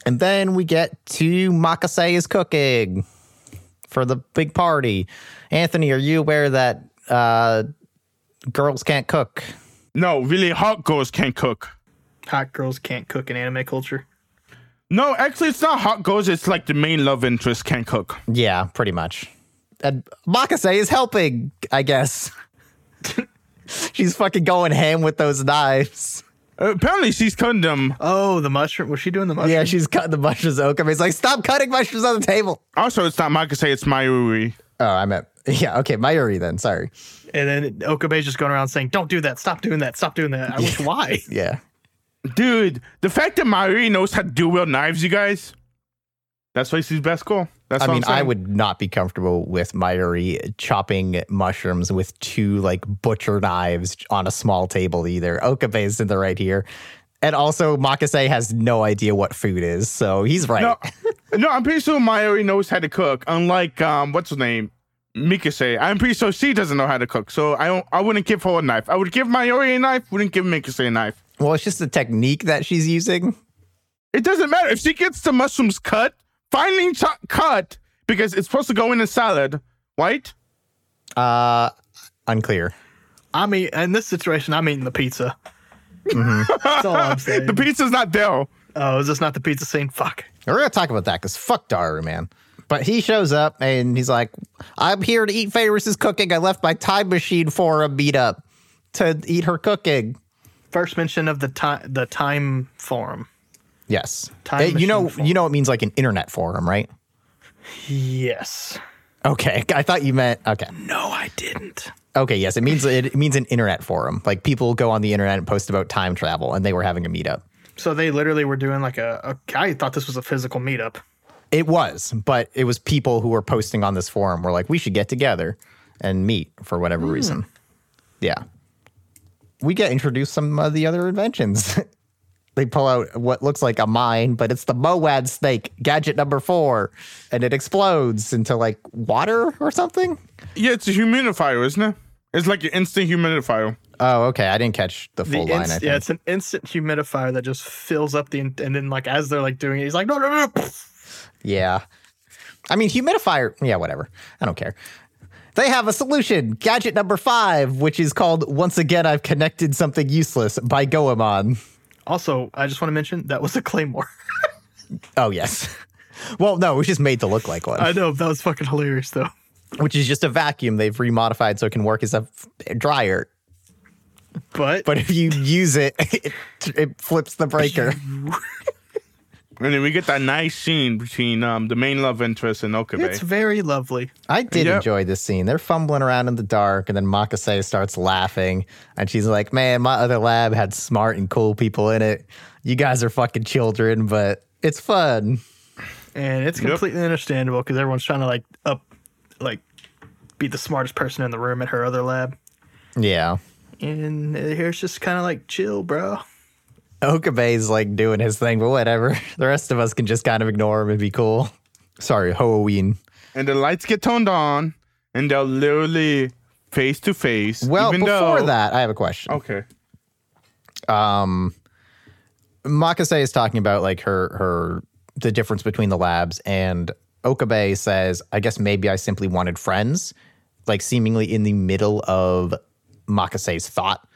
And then we get to Makase is cooking for the big party. Anthony, are you aware that uh, girls can't cook? no, really hot girls can't cook. Hot girls can't cook in anime culture. No, actually, it's not hot girls. It's like the main love interest can't cook. Yeah, pretty much. And Makase is helping, I guess. She's fucking going ham with those knives. Uh, apparently, she's cutting them. Oh, the mushroom. Was she doing the mushroom? Yeah, she's cutting the mushrooms. Okabe's like, stop cutting mushrooms on the table. Also, it's not Makase, it's Mayuri. Oh, I meant, yeah, okay, Mayuri then. Sorry. And then Okabe's just going around saying, "Don't do that. Stop doing that. Stop doing that." I was why? Yeah. Dude, the fact that Mayuri knows how to do well knives, you guys, that's why she's best girl. That's I mean, I'm saying. I would not be comfortable with Mayuri chopping mushrooms with two like butcher knives on a small table either. Okabe is in the right here. And also, Makase has no idea what food is, so he's right. No, no, I'm pretty sure Mayuri knows how to cook. Unlike um, what's his name, Mikase. I'm pretty sure she doesn't know how to cook. So I don't. I wouldn't give her a knife. I would give Mayuri a knife. Wouldn't give Mikase a knife. Well, it's just the technique that she's using. It doesn't matter if she gets the mushrooms cut, finely ch- cut, because it's supposed to go in a salad, right? Uh, unclear. I'm eat, in this situation. I'm eating the pizza. That's all I'm saying. The pizza's not there. oh, is this not the pizza scene? Fuck. We're gonna talk about that because fuck Daru, man. But he shows up and he's like, "I'm here to eat Faris's cooking. I left my time machine for a meetup to eat her cooking." First mention of the time, the time forum. Yes, Time you know, forum. you know, it means like an internet forum, right? Yes. Okay, I thought you meant okay. No, I didn't. Okay, yes, it means it, means an internet forum. Like people go on the internet and post about time travel, and they were having a meetup. So they literally were doing like a. a I thought this was a physical meetup. It was, but it was people who were posting on this forum were like, we should get together and meet for whatever hmm. reason. Yeah. We get introduced some of the other inventions. they pull out what looks like a mine, but it's the Moad snake, gadget number four, and it explodes into like water or something. Yeah, it's a humidifier, isn't it? It's like an instant humidifier. Oh, okay. I didn't catch the The full line. inst- I think. yeah, it's an instant humidifier that just fills up the in- and then like as they're like doing it, he's like no no no. no. Yeah. I mean, humidifier, yeah, whatever. I don't care. They have a solution, gadget number five, which is called Once Again I've Connected Something Useless by Goemon. Also, I just want to mention that was a claymore. Oh, yes. Well, no, it was just made to look like one, I know that was fucking hilarious though. which is just a vacuum they've remodified so it can work as a f- dryer. But, But if you use it, it, it flips the breaker. And then we get that nice scene between um, the main love interest and Okabe. it's very lovely. I did Yep. enjoy this scene. They're fumbling around in the dark, and then Makase starts laughing, and she's like, "Man, my other lab had smart and cool people in it. You guys are fucking children, but it's fun." and it's Yep. completely understandable because everyone's trying to like up, like, be the smartest person in the room at her other lab, Yeah, and here's just kind of like chill, bro. Okabe's like doing his thing, but whatever. The rest of us can just kind of ignore him and be cool. Sorry, Halloween. and the lights get turned on, and they're literally face to face. Well, before though- that, I have a question. Okay. Um, Makase is talking about like her her the difference between the labs and Okabe says, I guess maybe I simply wanted friends, like seemingly in the middle of Makase's thought.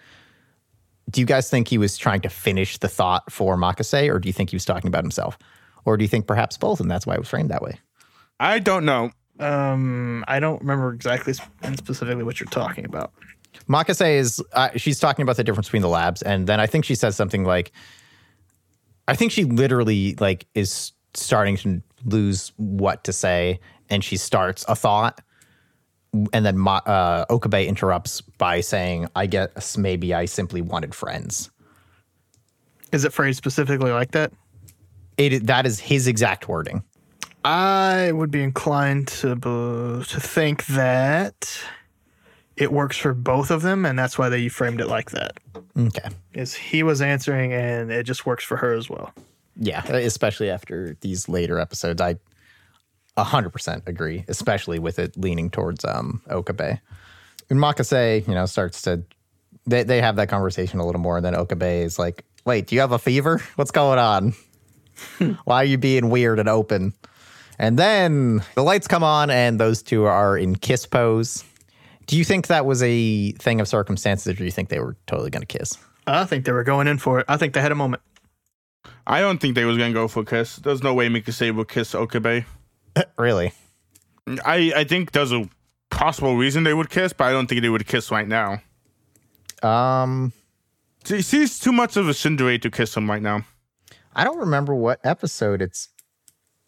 Do you guys think he was trying to finish the thought for Makase, or do you think he was talking about himself? Or do you think perhaps both, and that's why it was framed that way? I don't know. Um, I don't remember exactly and specifically what you're talking about. Makase is uh, she's talking about the difference between the labs, and then I think she says something like, I think she literally like is starting to lose what to say, and she starts a thought, and then Ma- uh, Okabe interrupts by saying, "I guess maybe I simply wanted friends." Is it phrased specifically like that? It that is his exact wording. I would be inclined to be- to think that it works for both of them, and that's why they framed it like that. Okay. Is he was answering, and it just works for her as well. Yeah, especially after these later episodes, I 100% agree, especially with it leaning towards um, Okabe. And Makase, you know, starts to, they, they have that conversation a little more. And then Okabe is like, wait, do you have a fever? What's going on? Why are you being weird and open? And then the lights come on and those two are in kiss pose. Do you think that was a thing of circumstances or do you think they were totally going to kiss? I think they were going in for it. I think they had a moment. I don't think they was gonna go for a kiss. There's no way Mikase would kiss Okabe. Really? I I think there's a possible reason they would kiss, but I don't think they would kiss right now. Um, See, she's too much of a Cinderella to kiss him right now. I don't remember what episode it's.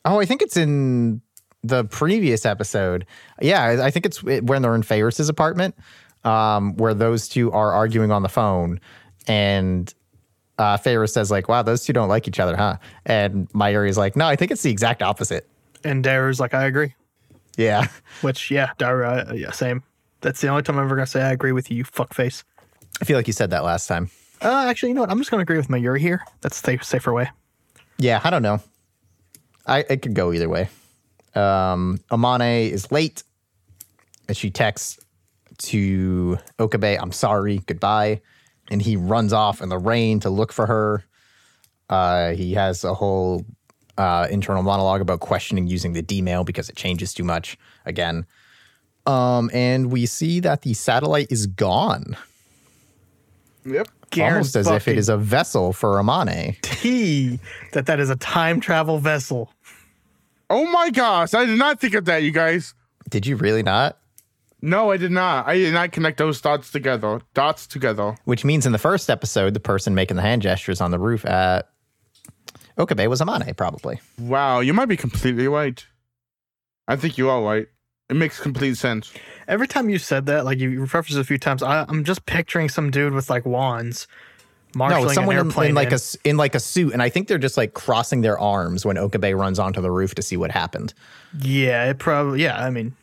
Oh, I think it's in the previous episode. Yeah, I think it's when they're in Faris's apartment, um, where those two are arguing on the phone, and uh, Faris says like, "Wow, those two don't like each other, huh?" And Mayuri's like, "No, I think it's the exact opposite." And Daru's like, I agree. Yeah, Which, yeah, Daru, uh, yeah, same. That's the only time I'm ever gonna say I agree with you, you fuckface. I feel like you said that last time. Uh, actually, you know what? I'm just gonna agree with Mayuri here. That's the safer way. Yeah, I don't know. I it could go either way. Um, Amane is late, and she texts to Okabe, "I'm sorry, goodbye," and he runs off in the rain to look for her. Uh, he has a whole uh, internal monologue about questioning using the D mail because it changes too much again. Um, and we see that the satellite is gone, Yep. almost as if it is a vessel for Amane. T that that is a time travel vessel. Oh my gosh, I did not think of that, you guys. Did you really not? No, I did not. I did not connect those dots together. Dots together. Which means in the first episode, the person making the hand gestures on the roof at Okabe was Amane, probably. Wow, you might be completely right. I think you are right. It makes complete sense. Every time you said that, like you referenced it a few times, I, I'm just picturing some dude with like wands, marshaling No, someone an in, airplane in like in. a s- in like a suit, and I think they're just like crossing their arms when Okabe runs onto the roof to see what happened, Yeah, it probably. Yeah, I mean,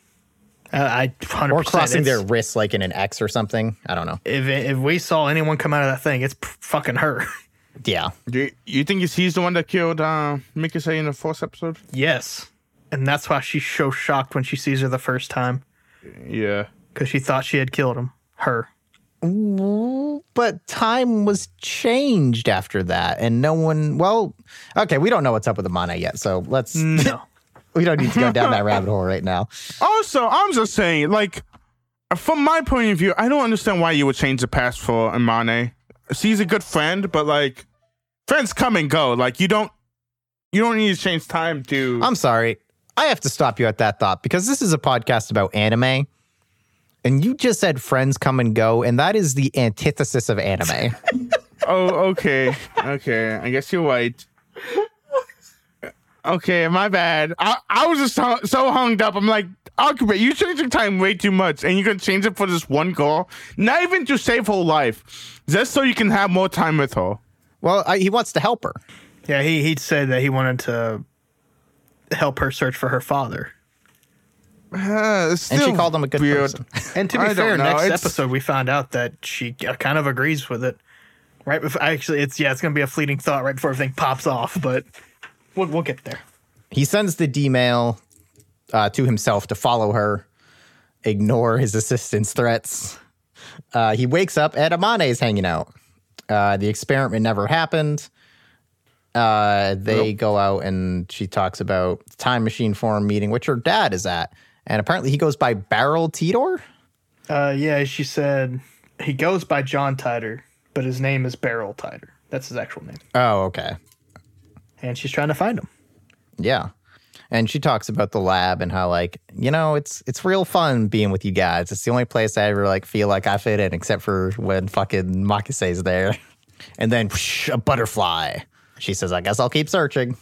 I, I 100%. or crossing their wrists like in an X or something. I don't know. If if we saw anyone come out of that thing, it's p- fucking her. Yeah, Do you, you think he's the one that killed uh, Mikase in the first episode? yes, and that's why she's so shocked when she sees her the first time Yeah. because she thought she had killed him. Her. but time was changed after that, and no one. Well, okay, we don't know what's up with Amane yet, so let's. No. we don't need to go down that rabbit hole right now. Also, I'm just saying, like, from my point of view, I don't understand why you would change the past for Imane. She's a good friend, but like, friends come and go. Like, you don't, you don't need to change time to. I'm sorry. I have to stop you at that thought because this is a podcast about anime. And you just said friends come and go, and that is the antithesis of anime. oh, okay, okay. I guess you're right. Okay, my bad. I, I was just so, so hung up. I'm like, Alchemy, you changing time way too much, and you're gonna change it for this one girl, not even to save her life, just so you can have more time with her. well, I, he wants to help her. Yeah, he he'd said that he wanted to help her search for her father. Uh, And she called him a good weird. person. And to be I fair, know, next it's- episode we found out that she kind of agrees with it. Right before, actually, it's yeah, it's gonna be a fleeting thought right before everything pops off, but we'll we'll get there. He sends the D mail uh, to himself to follow her, ignore his assistant's threats. Uh, he wakes up and Amane is hanging out. Uh, the experiment never happened. Uh, they go out and she talks about the time machine forum meeting, which her dad is at. And apparently he goes by Barrel Titor. Uh, yeah, she said he goes by John Titor, but his name is Barrel Titor. That's his actual name, Oh, okay. and she's trying to find him. Yeah. And she talks about the lab and how like, you know, it's it's real fun being with you guys. It's the only place I ever like feel like I fit in except for when fucking Makise's there. And then whoosh, a butterfly. She says, I guess I'll keep searching.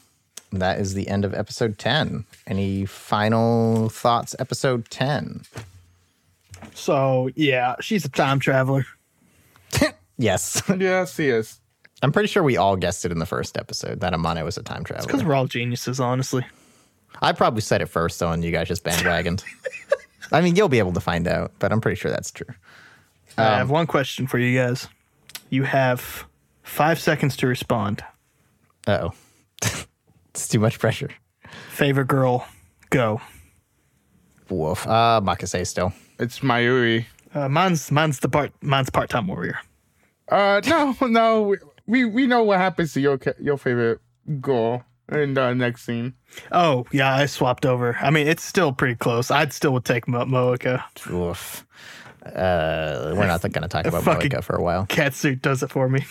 That is the end of episode 10. Any final thoughts, episode 10? So yeah, she's a time traveler. Yes. Yes, he is. I'm pretty sure we all guessed it in the first episode that Amano was a time traveler. Because we're all geniuses, honestly. I probably said it first, though, and you guys just bandwagoned. I mean, you'll be able to find out, but I'm pretty sure that's true. I have one question for you guys. You have five seconds to respond. Uh oh. it's too much pressure. Favorite girl, go. Woof. Uh, Makase still. It's Mayuri. Uh, mine's mine's the part mine's part time warrior. Uh, no, no. We we know what happens to your ca- your favorite girl in the next scene. Oh yeah, I swapped over. I mean, it's still pretty close. I'd still would take Mo- Moeka. Woof. Uh, we're not going to talk about Fucking- Moeka for a while. Catsuit does it for me.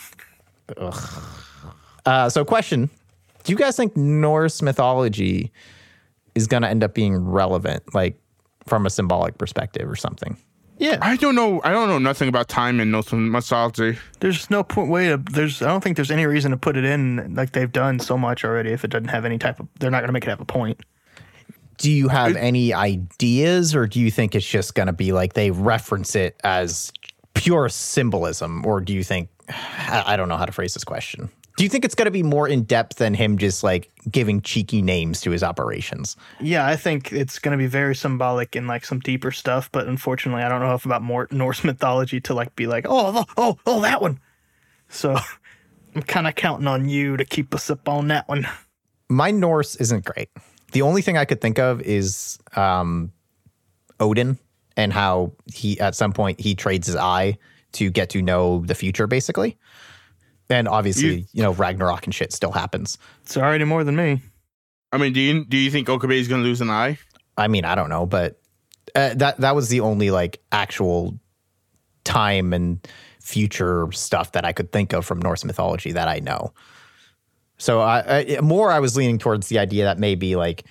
Uh, so, question: Do you guys think Norse mythology is going to end up being relevant, like from a symbolic perspective or something? Yeah, I don't know. I don't know nothing about time in Norse mythology. there's no point way to. There's I don't think there's any reason to put it in like they've done so much already. If it doesn't have any type of, they're not gonna make it have a point. Do you have any ideas, or do you think it's just going to be like they reference it as pure symbolism, or do you think I I don't know how to phrase this question? Do you think it's going to be more in depth than him just like giving cheeky names to his operations? Yeah, I think it's going to be very symbolic and like some deeper stuff. But unfortunately, I don't know if about more Norse mythology to like be like, oh, oh, oh, that one. So I'm kind of counting on you to keep us up on that one. my Norse isn't great. The only thing I could think of is um, Odin and how he at some point he trades his eye to get to know the future, basically. And obviously, you, You- know, Ragnarok and shit still happens. It's already more than me. I mean, do you do you think Okabe is gonna lose an eye? I mean, I don't know, but uh, that that was the only like actual time and future stuff that I could think of from Norse mythology that I know. So I, I more I was leaning towards the idea that maybe like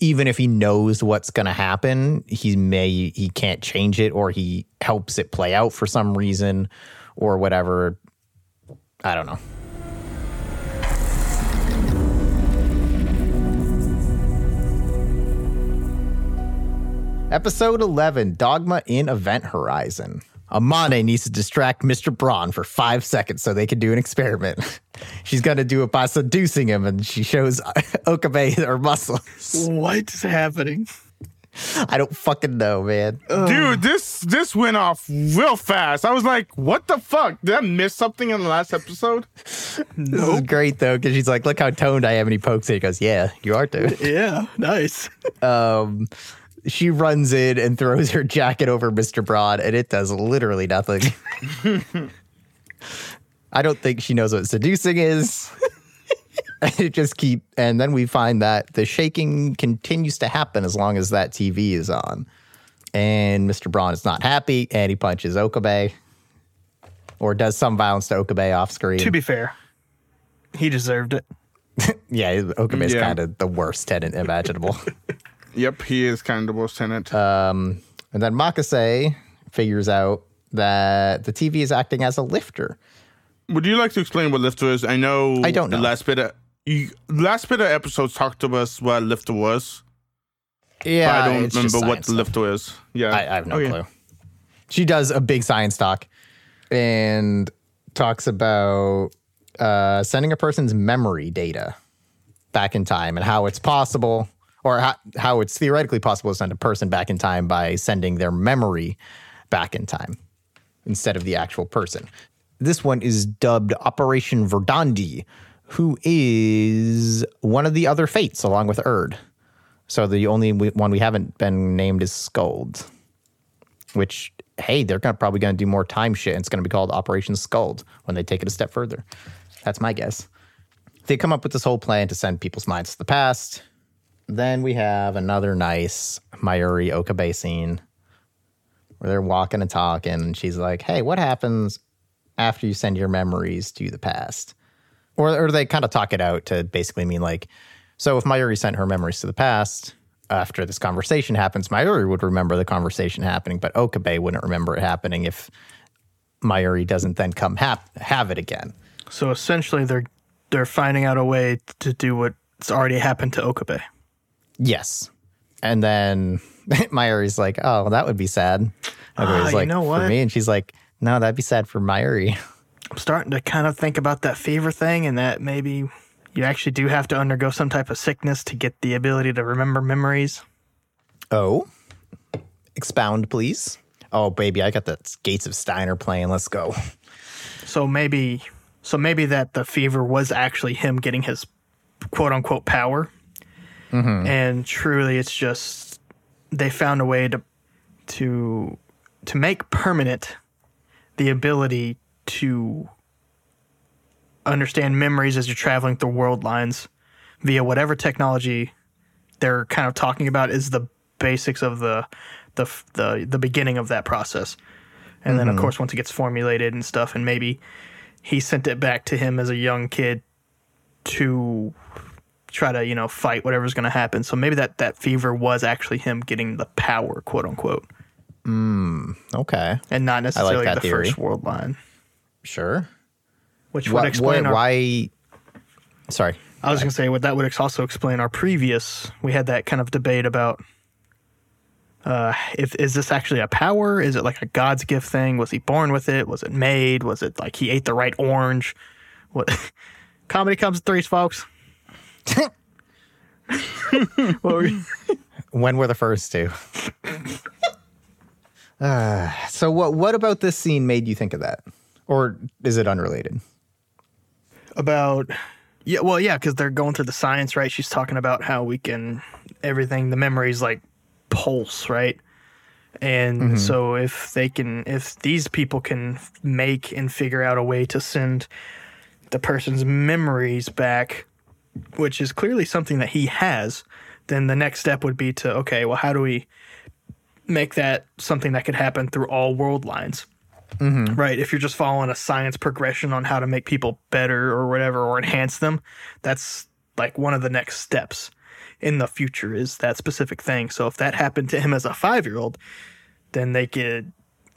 even if he knows what's going to happen, he may he can't change it or he helps it play out for some reason or whatever. I don't know. Episode 11 Dogma in Event Horizon. Amane needs to distract Mr. Braun for five seconds so they can do an experiment. She's going to do it by seducing him, and she shows Okabe her muscles. What's happening? I don't fucking know, man. Dude, this this went off real fast. I was like, "What the fuck? Did I miss something in the last episode?" This is great, though, because she's like, Look how toned I am. And he pokes it. He goes, Yeah, you are, dude. Yeah, nice. Um, she runs in and throws her jacket over Mr. Braun, and it does literally nothing. I don't think she knows what seducing is. it just keep, and then we find that the shaking continues to happen as long as that TV is on. And Mr. Braun is not happy, and he punches Okabe, or does some violence to Okabe off screen. to be fair, he deserved it. yeah, Okabe is Yeah. kind of the worst tenant imaginable. Yep, he is kind of the worst tenant. Um, and then Makase figures out that the TV is acting as a lifter. Would you like to explain what lifter is? I know. I don't know. The last bit of you, last bit of episodes talked to us what lifter was. Yeah, I don't remember what the stuff. lifter is. Yeah, I, I have no Okay. clue. She does a big science talk and talks about uh, sending a person's memory data back in time and how it's possible, or how, how it's theoretically possible to send a person back in time by sending their memory back in time instead of the actual person. This one is dubbed Operation Verdandi, who is one of the other fates along with Urd. So the only one we haven't been named is Skuld, which hey, they're gonna, probably going to do more time shit. And it's going to be called Operation Skuld when they take it a step further. That's my guess. They come up with this whole plan to send people's minds to the past. Then we have another nice Mayuri Okabe scene where they're walking and talking, and she's like, "Hey, what happens after you send your memories to the past?" Or, or they kind of talk it out to basically mean like, so if Mayuri sent her memories to the past, after this conversation happens, Mayuri would remember the conversation happening, but Okabe wouldn't remember it happening if Mayuri doesn't then come hap- have it again. So essentially, they're they're finding out a way to do what's already happened to Okabe. Yes. And then Mayuri's like, oh, well, that would be sad. Ah, Okabe's you like, know for what? me? And she's like, no, that'd be sad for Mayuri. I'm starting to kind of think about that fever thing and that maybe you actually do have to undergo some type of sickness to get the ability to remember memories. Oh, expound, please. Oh, baby, I got the Gates of Steiner playing. Let's go. So maybe so maybe that the fever was actually him getting his quote unquote power. Mm-hmm. And truly it's just they found a way to to to make permanent the ability to understand memories as you're traveling through world lines via whatever technology they're kind of talking about is the basics of the the the, the beginning of that process. And then of mm-hmm. course once it gets formulated and stuff and maybe he sent it back to him as a young kid to try to, you know, fight whatever's going to happen. So maybe that that fever was actually him getting the power, quote unquote, mm, Okay, and not necessarily that the theory. first world line, sure. which would explain what, our why? Sorry. I was going to say what that would also explain our previous. We had that kind of debate about uh, if is this actually a power? Is it like a God's gift thing? Was he born with it? Was it made? Was it like he ate the right orange? What comedy comes in threes, folks. what were you- When were the first two? uh, so what? What about this scene made you think of that, or is it unrelated? about yeah well yeah because they're going through the science right? She's talking about how we can everything the memories like pulse right? And mm-hmm. so if they can if these people can make and figure out a way to send the person's memories back which is clearly something that he has then the next step would be to okay well how do we make that something that could happen through all world lines Mm-hmm. right if you're just following a science progression on how to make people better or whatever or enhance them that's like one of the next steps in the future is that specific thing. So if that happened to him as a five year old then they could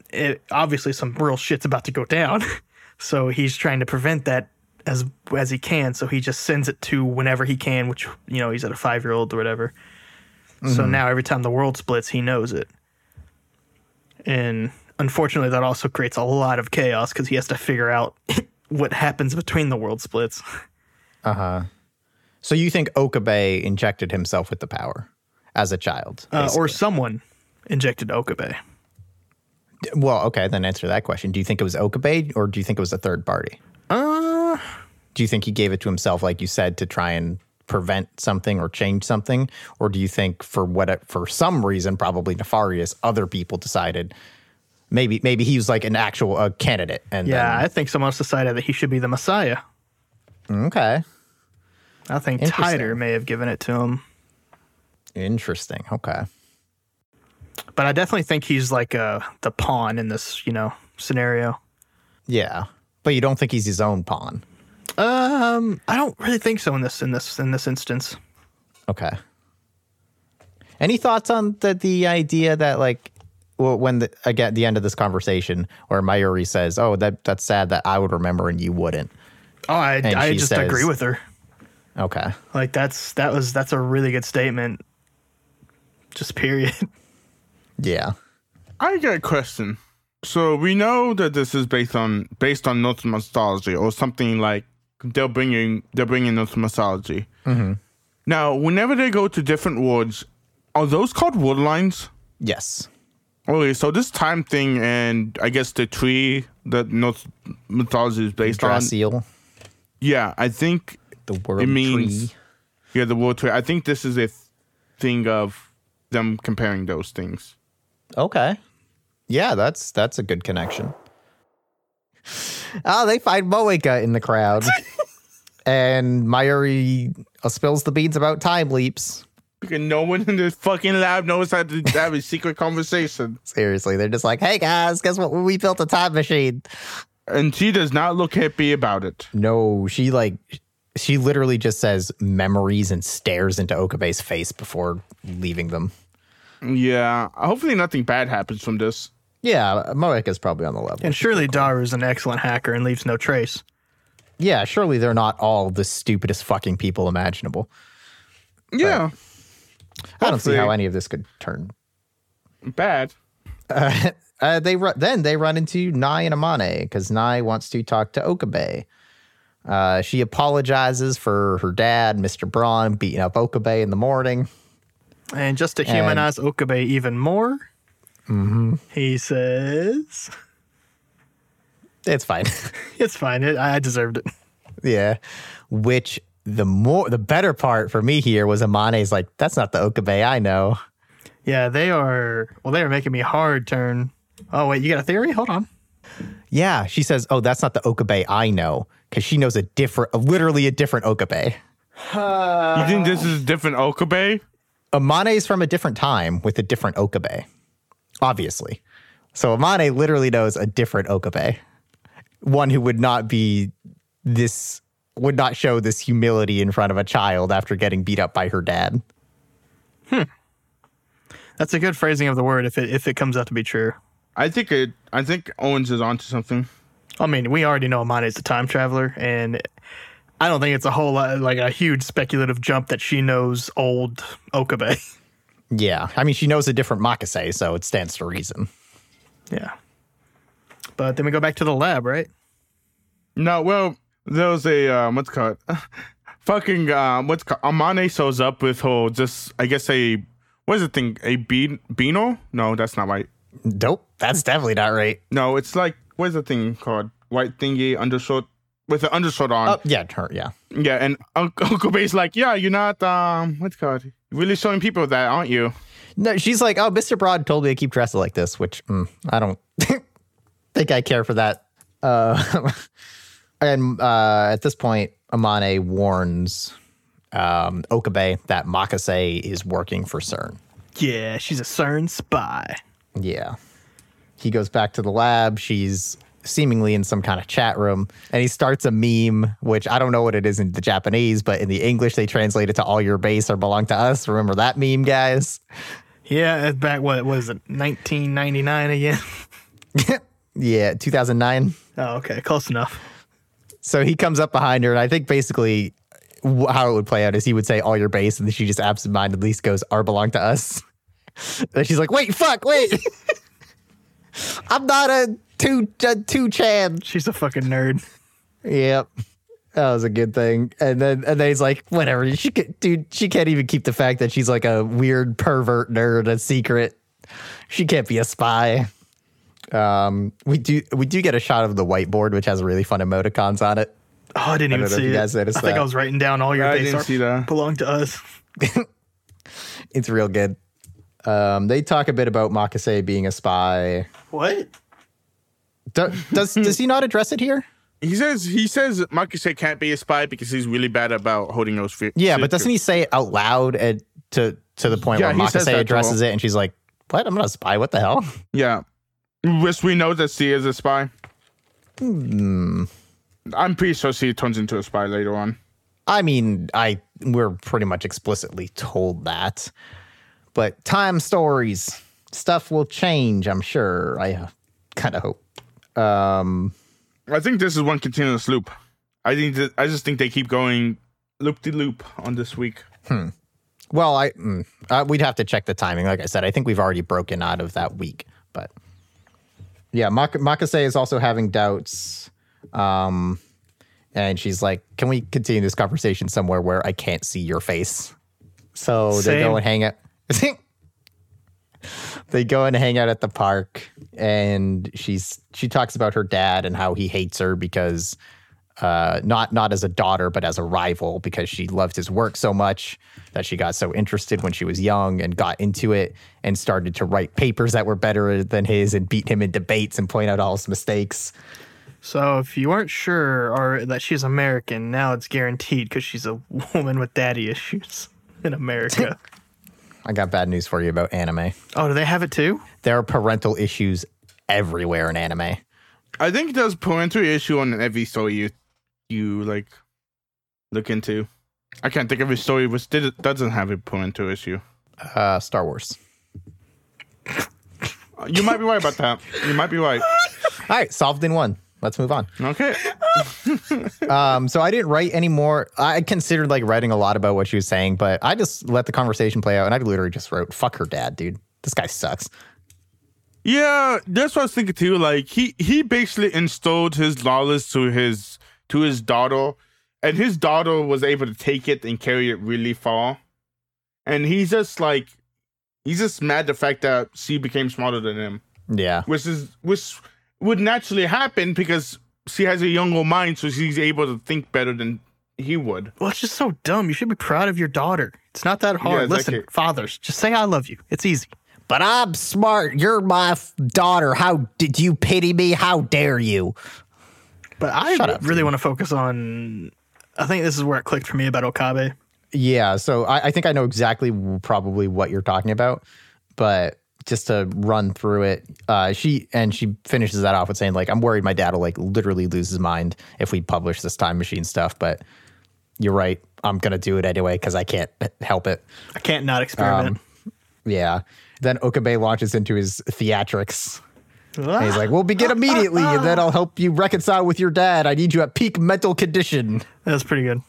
it, obviously some real shit's about to go down. So he's trying to prevent that as as he can. So he just sends it to whenever he can which you know he's at a five year old or whatever. So mm-hmm. now every time the world splits he knows it. And unfortunately that also creates a lot of chaos because he has to figure out what happens between the world splits Uh huh. So you think Okabe injected himself with the power as a child? uh, or someone injected okabe well, okay, then answer that question. Do you think it was Okabe, or do you think it was a third party? uh Do you think he gave it to himself, like you said, to try and prevent something or change something, or do you think for what for some reason, probably nefarious, other people decided maybe maybe he was like an actual uh, candidate? And yeah i think someone else decided that he should be the messiah okay, i think. Titor may have given it to him interesting. Okay, but i definitely think he's like uh the pawn in this you know scenario yeah, but you don't think he's his own pawn? um i don't really think so in this in this in this instance Okay. Any thoughts on the the idea that like when the again the end of this conversation where Mayuri says, "Oh, that that's sad that I would remember and you wouldn't." oh i, And I just says- agree with her Okay. like that's that was that's a really good statement just period Yeah. I got a question. So we know that this is based on based on Norse mythology or something like they're bringing they're bringing Norse mythology. Mm-hmm. Now, whenever they go to different worlds, are those called world lines? Yes. Okay, so this time thing and I guess the tree that Norse mythology is based on. Yeah, I think the world it means tree. yeah the world tree. I think this is a th- thing of them comparing those things. Okay. Yeah, that's that's a good connection. Oh, they find Moeka in the crowd. and Mayuri spills the beans about time leaps. Because no one in this fucking lab knows how to have a secret conversation. Seriously, they're just like, "Hey guys, guess what? We built a time machine." And she does not look happy about it. No, she like she literally just says memories and stares into Okabe's face before leaving them. Yeah. Hopefully nothing bad happens from this. Yeah, Moeka's probably on the level. And surely Daru is an excellent hacker and leaves no trace. yeah, surely they're not all the stupidest fucking people imaginable. Yeah. I don't see how any of this could turn. Bad. uh, uh, they ru- then they run into Nae and Amane because Nae wants to talk to Okabe. Uh, she apologizes for her dad, Mr. Braun, beating up Okabe in the morning. And just to humanize Okabe even more, he says, It's fine. "It's fine. It, I deserved it." yeah. Which the more the better part for me here was Amane's like, that's not the Okabe I know. Yeah, they are. Well, they are making me hard turn. Oh wait, you got a theory? Hold on. Yeah, she says, "Oh, that's not the Okabe I know," because she knows a different, literally a different Okabe. you think this is a different Okabe? Amane is from a different time with a different Okabe, obviously. So Amane literally knows a different Okabe, one who would not be this, would not show this humility in front of a child after getting beat up by her dad. Hmm. That's a good phrasing of the word if it if it comes out to be true. I think it. I think Owens is onto something. I mean, we already know Amane's a time traveler, and I don't think it's a whole lot like a huge speculative jump that she knows old Okabe. Yeah, I mean, she knows a different Makase, so it stands to reason. yeah. But then we go back to the lab, right? No, well, there was a um, what's called, fucking um, what's called, Amane shows up with whole just I guess a what is the thing a bean beano? No, that's not right. Nope, that's definitely not right. No, it's like what is the thing called white thingy undershirt with an undershirt on. Oh, yeah, her, yeah. Yeah, and Uncle Okabe's like, yeah, you're not um, what's called, really showing people that, aren't you? No, she's like, oh, Mr. Braun told me to keep dressed like this, which mm, I don't think I care for that. Uh, and uh, at this point, Amane warns um, Okabe that Makase is working for CERN. Yeah, she's a CERN spy. Yeah. He goes back to the lab. She's seemingly in some kind of chat room and he starts a meme, which I don't know what it is in the Japanese, but in the English, they translate it to all your base or belong to us. Remember that meme, guys? Yeah, it's back what was it, 1999 again? yeah, 2009. Oh, okay, close enough. So he comes up behind her, and I think basically how it would play out is he would say all your base, and then she just absentmindedly goes, "Our belong to us." and she's like, "Wait, fuck, wait, I'm not a two a two chan." She's a fucking nerd. Yep, that was a good thing. And then and then he's like, "Whatever, she can, dude, she can't even keep the fact that she's like a weird pervert nerd a secret. She can't be a spy." Um, we do we do get a shot of the whiteboard, which has really fun emoticons on it. Oh, I didn't I even don't know if see you it. guys I think that. I was writing down all your I base didn't are- see that. belong to us. It's real good. Um, they talk a bit about Makase being a spy. What? Do, does does he not address it here? He says he says Makise can't be a spy because he's really bad about holding those. Fi- Yeah, but doesn't he say it out loud and to to the point Yeah, where he Makase addresses it and she's like, "What? I'm not a spy. What the hell?" Yeah, which we know that she is a spy. Hmm. I'm pretty sure she turns into a spy later on. I mean, I we're pretty much explicitly told that, but time stories stuff will change. I'm sure. I uh, kind of hope. Um, I think this is one continuous loop. I think that I just think they keep going loop de loop on this week. Well, I mm, uh, we'd have to check the timing. Like I said, I think we've already broken out of that week, but yeah, Mak- Makase is also having doubts, um, and she's like, "Can we continue this conversation somewhere where I can't see your face?" So they go and hang out. they go and hang out at the park, and she's she talks about her dad and how he hates her because uh, not not as a daughter, but as a rival because she loved his work so much that she got so interested when she was young and got into it and started to write papers that were better than his and beat him in debates and point out all his mistakes. So if you weren't sure or that she's American, now it's guaranteed because she's a woman with daddy issues in America. I got bad news for you about anime. oh, do they have it too? There are parental issues everywhere in anime. I think there's parental issue on every story you you like look into. I can't think of a story which did, doesn't have a parental issue. Uh, Star Wars. You might be right about that. You might be right. All right, solved in one. Let's move on. Okay. Um, so I didn't write any more. I considered like writing a lot about what she was saying, but I just let the conversation play out, and I literally just wrote "fuck her dad, dude. This guy sucks." Yeah, that's what I was thinking too. Like he he basically installed his lawless to his to his daughter, and his daughter was able to take it and carry it really far. And he's just like he's just mad the fact that she became smarter than him, Yeah. which is which would naturally happen because she has a younger mind, so she's able to think better than he would. Well, it's just so dumb. You should be proud of your daughter. It's not that hard. Yeah, Listen, exactly. fathers, just say I love you. It's easy. But I'm smart. You're my f- daughter. How did you pity me? How dare you? But I up, really want to focus on. I think this is where it clicked for me about Okabe. Yeah, so I, I think I know exactly probably what you're talking about, but just to run through it, uh, she and she finishes that off with saying like, "I'm worried my dad will like literally lose his mind if we publish this time machine stuff." But you're right, I'm gonna do it anyway because I can't help it. I can't not experiment. Yeah. Then Okabe launches into his theatrics. And he's like, "We'll begin immediately, and then I'll help you reconcile with your dad. I need you at peak mental condition." That's pretty good.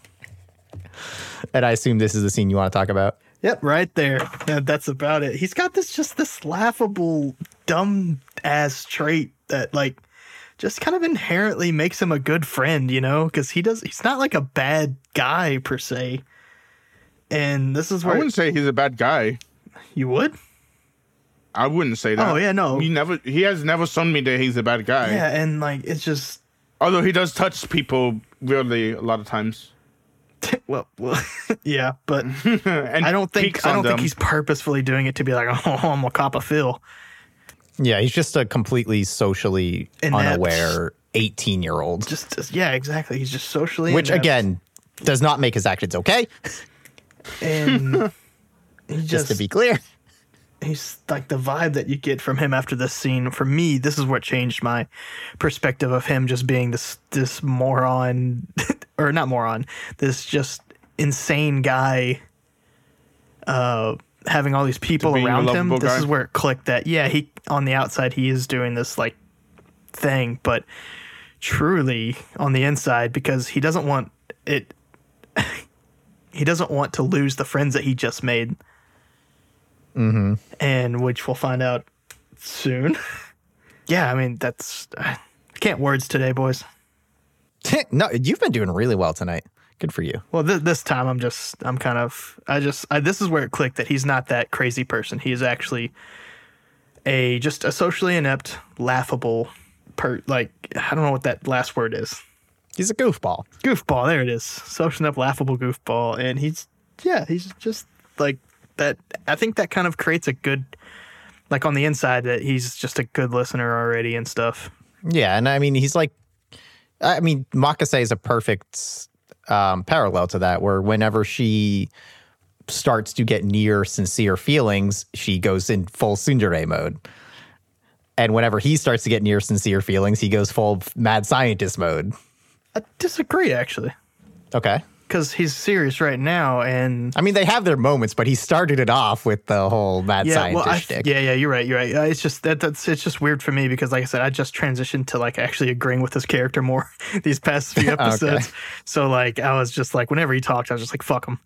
And I assume this is the scene you want to talk about. Yep, right there. Yeah, that's about it. He's got this just this laughable, dumb ass trait that like just kind of inherently makes him a good friend, you know? Because he does. He's not like a bad guy per se. And this is where I wouldn't say he's a bad guy. you would. I wouldn't say that. Oh, yeah, no. He never he has never shown me that he's a bad guy. Yeah, and like it's just Although he does touch people weirdly a lot of times. well, well yeah, but and I don't think I don't think he's purposefully doing it to be like, oh, I'm a cop of Phil. Yeah, he's just a completely socially Inept. unaware 18 year old, Just, just yeah, exactly. He's just socially which inept. again does not make his actions okay. and Just just to be clear. He's like the vibe that you get from him after this scene. For me, this is what changed my perspective of him just being this this moron, or not moron, this just insane guy. Uh, having all these people around him. lovable This is where it clicked that yeah, he on the outside he is doing this like thing, but truly on the inside because he doesn't want it. he doesn't want to lose the friends that he just made Mm-hmm. and which we'll find out soon. yeah, I mean that's I can't words today, boys. no, you've been doing really well tonight. Good for you. Well, th- this time I'm just I'm kind of I just I, this is where it clicked that he's not that crazy person. He is actually a just a socially inept, laughable per like I don't know what that last word is. He's a goofball. Goofball, there it is. Social inept, laughable goofball, and he's yeah, he's just like that. I think that kind of creates a good like on the inside that he's just a good listener already and stuff. Yeah, and I mean he's like I mean Makase is a perfect um, parallel to that where whenever she starts to get near sincere feelings, she goes in full tsundere mode. And whenever he starts to get near sincere feelings, he goes full mad scientist mode. I disagree actually. Okay. Because he's serious right now, and I mean, they have their moments, but he started it off with the whole mad yeah, scientist well, I, shtick. yeah, yeah, you're right, you're right. It's just that that's it's just weird for me because, like I said, I just transitioned to like actually agreeing with his character more these past few episodes. So like, I was just like, whenever he talked, I was just like, fuck him.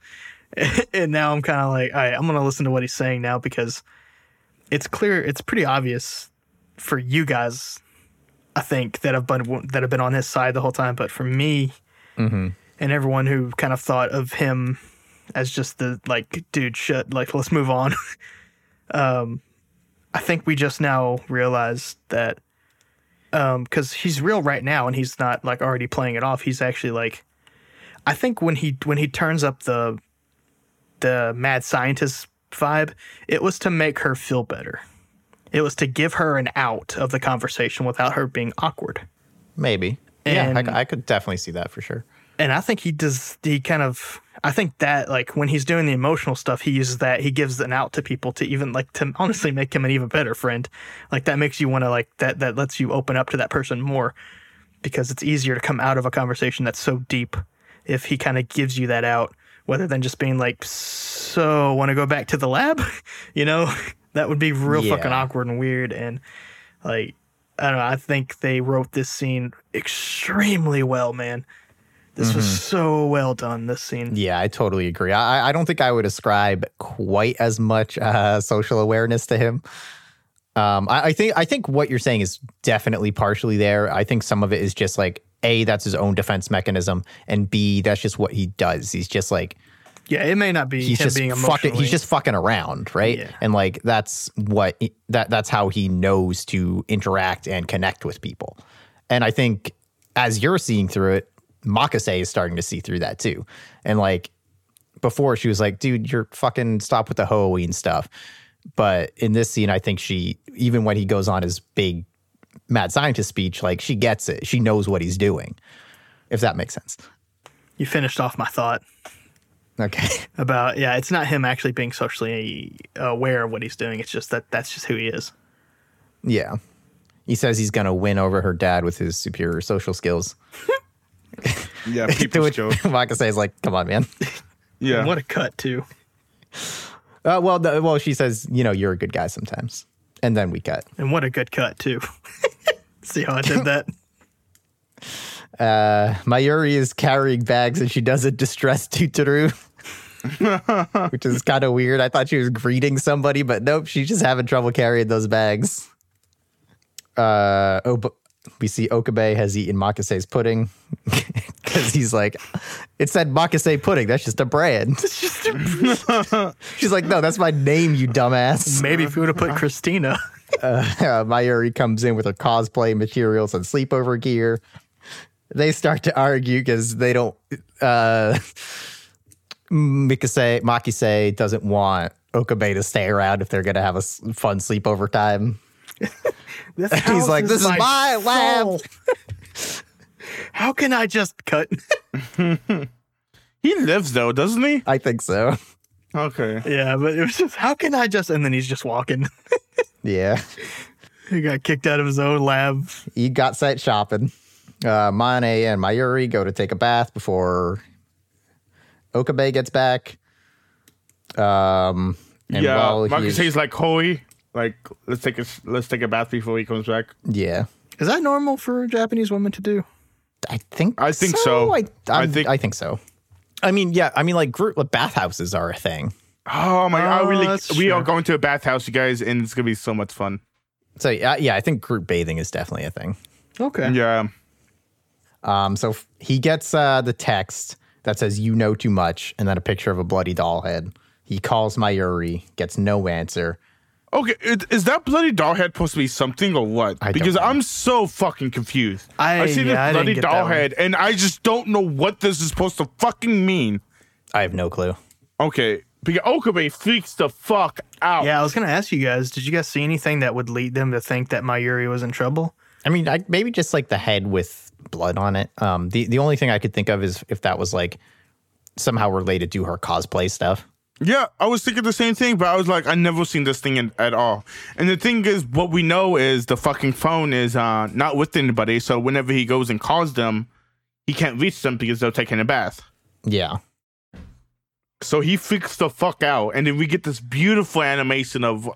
and now I'm kind of like, all right, I'm gonna listen to what he's saying now because it's clear, it's pretty obvious for you guys, I think that have been that have been on his side the whole time, but for me mm-hmm. And everyone who kind of thought of him as just the like, dude, shut, like, let's move on. um, I think we just now realized that um, because he's real right now and he's not like already playing it off. He's actually like, I think when he when he turns up the the mad scientist vibe, it was to make her feel better. It was to give her an out of the conversation without her being awkward. Maybe. yeah, I, I could definitely see that for sure. And I think he does. He kind of. I think that like when he's doing the emotional stuff, he uses that. He gives an out to people to even like to honestly make him an even better friend. Like that makes you want to like that. That lets you open up to that person more because it's easier to come out of a conversation that's so deep if he kind of gives you that out, rather than just being like, "So, want to go back to the lab?" you know, that would be real fucking awkward and weird. And like, I don't know. I think they wrote this scene extremely well, man. This was so well done. This scene. Yeah, I totally agree. I, I don't think I would ascribe quite as much uh, social awareness to him. Um, I, I think I think what you're saying is definitely partially there. I think some of it is just like a that's his own defense mechanism, and b that's just what he does. He's just like Yeah, it may not be he's him just being fucking he's just fucking around, right? Yeah. And like that's what he- that that's how he knows to interact and connect with people. And I think as you're seeing through it, Makase is starting to see through that too. And like before she was like, dude, you're fucking stop with the Hououin stuff. But in this scene, I think she even when he goes on his big mad scientist speech, like she gets it. She knows what he's doing. If that makes sense. you finished off my thought Okay. about yeah, it's not him actually being socially aware of what he's doing. It's just that that's just who he is. Yeah. He says he's going to win over her dad with his superior social skills. Yeah, To people which skills. Makase is like, come on, man. Yeah. And what a cut too. Uh, well, the, well, she says, you know, you're a good guy sometimes. And then we cut. And what a good cut too. See how I did that? Uh, Mayuri is carrying bags and she does a distressed tuturu, which is kind of weird. I thought she was greeting somebody, but nope, she's just having trouble carrying those bags. Uh, oh, but we see Okabe has eaten Makase's pudding because he's like, it said Makase pudding. That's just a brand. She's like, no, that's my name, you dumbass. Maybe if we would have put Christina. uh, Mayuri comes in with her cosplay materials and sleepover gear. They start to argue because they don't. Uh, Mikase Makise doesn't want Okabe to stay around if they're gonna have a fun sleepover time. This He's house like, "This is my lab." How can I just cut? He lives though, doesn't he? I think so. Okay. yeah, but it was just how can I just? And then he's just walking. Yeah, he got kicked out of his own lab. he got sent shopping. Uh, Mane and Mayuri go to take a bath before Okabe gets back. Um, and yeah. while Marcus he's- says like Hoi, like let's take a let's take a bath before he comes back. yeah. Is that normal for Japanese women to do? I think I think so. I, I I think- think I think so. I mean, yeah. I mean, like group like, bathhouses are a thing. Oh my god, Oh, we, that's we are going to a bathhouse, you guys, and it's gonna be so much fun. So yeah, yeah. I think group bathing is definitely a thing. Okay. Yeah. Um, so f- he gets uh, the text that says "You know too much" and then a picture of a bloody doll head. He calls Mayuri, gets no answer. Okay, it, is that bloody doll head supposed to be something or what? I don't because know. I'm so fucking confused. I- see yeah, this bloody doll head, and I just don't know what this is supposed to fucking mean. I have no clue. Okay, because Okabe freaks the fuck out. Yeah, I was gonna ask you guys. Did you guys see anything that would lead them to think that Mayuri was in trouble? I mean, I, maybe just like the head with blood on it. Um, the the only thing I could think of is if that was like somehow related to her cosplay stuff. Yeah, I was thinking the same thing, but I was like, I never seen this thing in, at all. And the thing is, what we know is the fucking phone is uh, not with anybody, so whenever he goes and calls them, he can't reach them because they're taking a bath. Yeah, So he freaks the fuck out, and then we get this beautiful animation of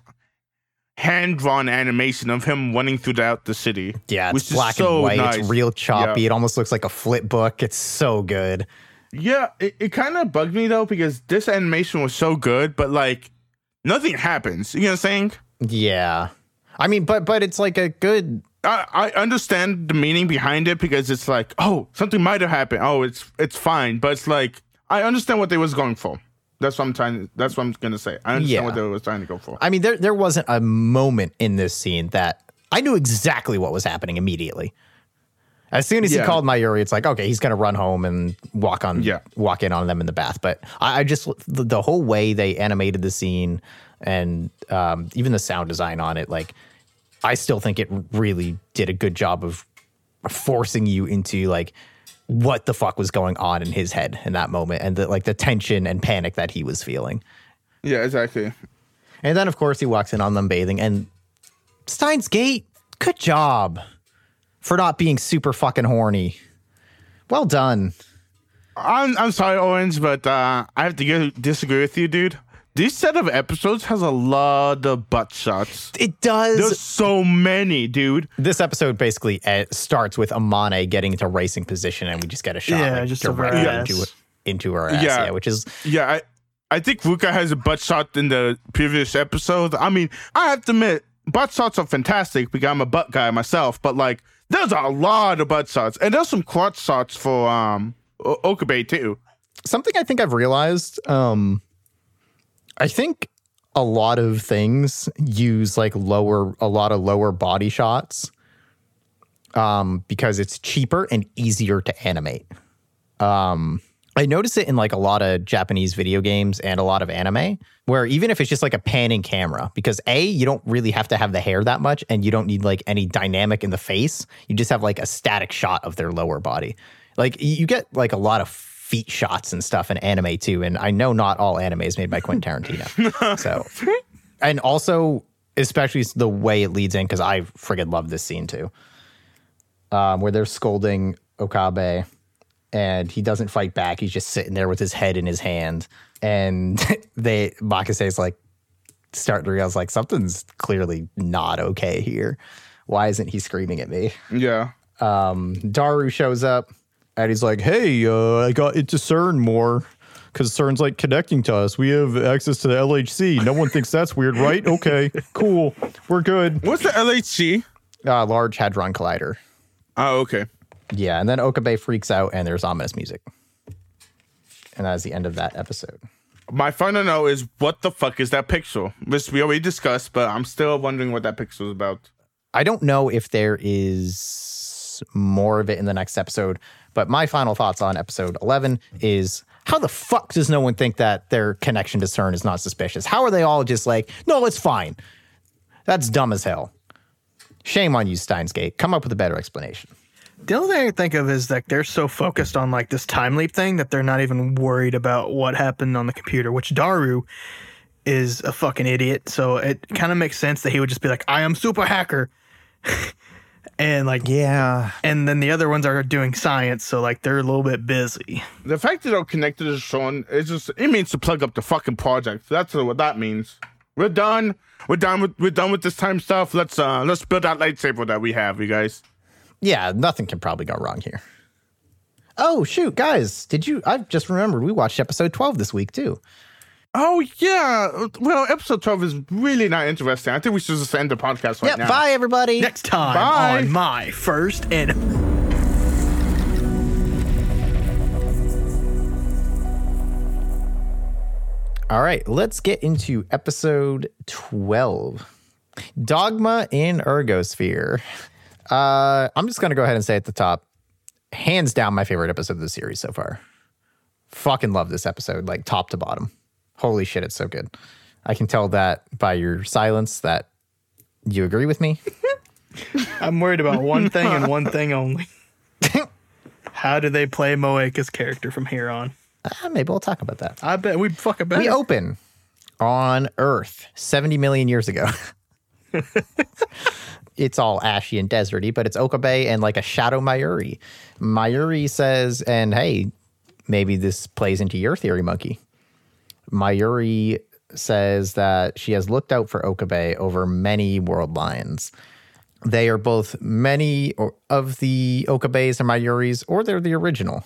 hand drawn animation of him running throughout the city. yeah. which It's is black so and white. nice. It's real choppy. Yeah. It almost looks like a flip book. It's so good. Yeah, it, it kind of bugged me though because this animation was so good, but like nothing happens. You know what I'm saying? Yeah. I mean, but but it's like a good I, I understand the meaning behind it because it's like, oh, something might have happened. Oh, it's it's fine, but it's like I understand what they was going for. That's what I'm trying. That's what I'm gonna say. I understand Yeah. what they was trying to go for. I mean, there there wasn't a moment in this scene that I knew exactly what was happening immediately. As soon as he Yeah. called Mayuri, it's like, okay, he's gonna run home and walk on Yeah. walk in on them in the bath. But I, I just the, the whole way they animated the scene and um, even the sound design on it, like I still think it really did a good job of forcing you into like what the fuck was going on in his head in that moment and the like the tension and panic that he was feeling. Yeah, exactly. And then, of course, he walks in on them bathing. And Steins Gate, good job for not being super fucking horny. Well done. I'm I'm sorry, Owens, but uh, I have to go disagree with you, dude. This set of episodes has a lot of butt shots. It does. There's so many, dude. this episode basically uh, starts with Amane getting into racing position, and we just get a shot Yeah, like, just of her directly into, into her ass. Yeah. Yeah. which is Yeah, I I think Ruka has a butt shot in the previous episode. I mean, I have to admit, butt shots are fantastic because I'm a butt guy myself, but like there's a lot of butt shots, and there's some crotch shots for um o- Okabe too. something I think I've realized. Um, I think a lot of things use like lower, a lot of lower body shots, um, because it's cheaper and easier to animate. Um, I notice it in like a lot of Japanese video games and a lot of anime, where even if it's just like a panning camera, because A, you don't really have to have the hair that much and you don't need like any dynamic in the face. You just have like a static shot of their lower body. Like you get like a lot of feet shots and stuff in anime too. And I know not all anime is made by Quentin Tarantino. so, and also, especially the way it leads in, because I friggin' love this scene too, um, where they're scolding Okabe and he doesn't fight back. He's just sitting there with his head in his hand. And they Makase is like starting to realize like something's clearly not okay here. Why isn't he screaming at me? Yeah. Um, Daru shows up and he's like, Hey, uh, I got into CERN more because CERN's like connecting to us. We have access to the LHC. No one thinks that's weird, right? Okay, cool. We're good. What's the LHC? Uh, Large Hadron Collider. Oh, okay. Yeah, and then Okabe freaks out and there's ominous music. And that is the end of that episode. My final note is what the fuck is that pixel? Which we already discussed, but I'm still wondering what that pixel is about. I don't know if there is more of it in the next episode, but my final thoughts on episode 11 is how the fuck does no one think that their connection to CERN is not suspicious? How are they all just like, no, it's fine? That's dumb as hell. Shame on you, Steins Gate. Come up with a better explanation. The only thing I think of is that they're so focused on like this time leap thing that they're not even worried about what happened on the computer, which Daru is a fucking idiot. So it kind of makes sense that he would just be like, I am super hacker. and like, Yeah. and then the other ones are doing science. So like they're a little bit busy. The fact that they're connected to CERN is just it means to plug up the fucking project. That's what that means. We're done. We're done with we're done with this time stuff. Let's uh let's build that lightsaber that we have, you guys. Yeah, nothing can probably go wrong here. Oh, shoot, guys. Did you? I just remembered we watched episode 12 this week, too. Oh yeah. Well, episode twelve is really not interesting. I think we should just end the podcast right Yeah, now. bye, everybody. Next time Bye. on my first and All right, let's get into episode 12 Dogma in Ergosphere. Uh, I'm just going to go ahead and say at the top hands down, my favorite episode of the series so far. Fucking love this episode, like top to bottom. Holy shit, it's so good. I can tell that by your silence that you agree with me. I'm worried about one thing and one thing only. How do they play Moeka's character from here on? Uh, maybe we'll talk about that. I bet we fucking bet. We open on Earth 70 million years ago. it's all ashy and deserty, but it's Okabe and like a shadow Mayuri. Mayuri says, and hey, maybe this plays into your theory, monkey. Mayuri says that she has looked out for Okabe over many world lines. They are both many of the Okabes and Mayuris, or they're the original.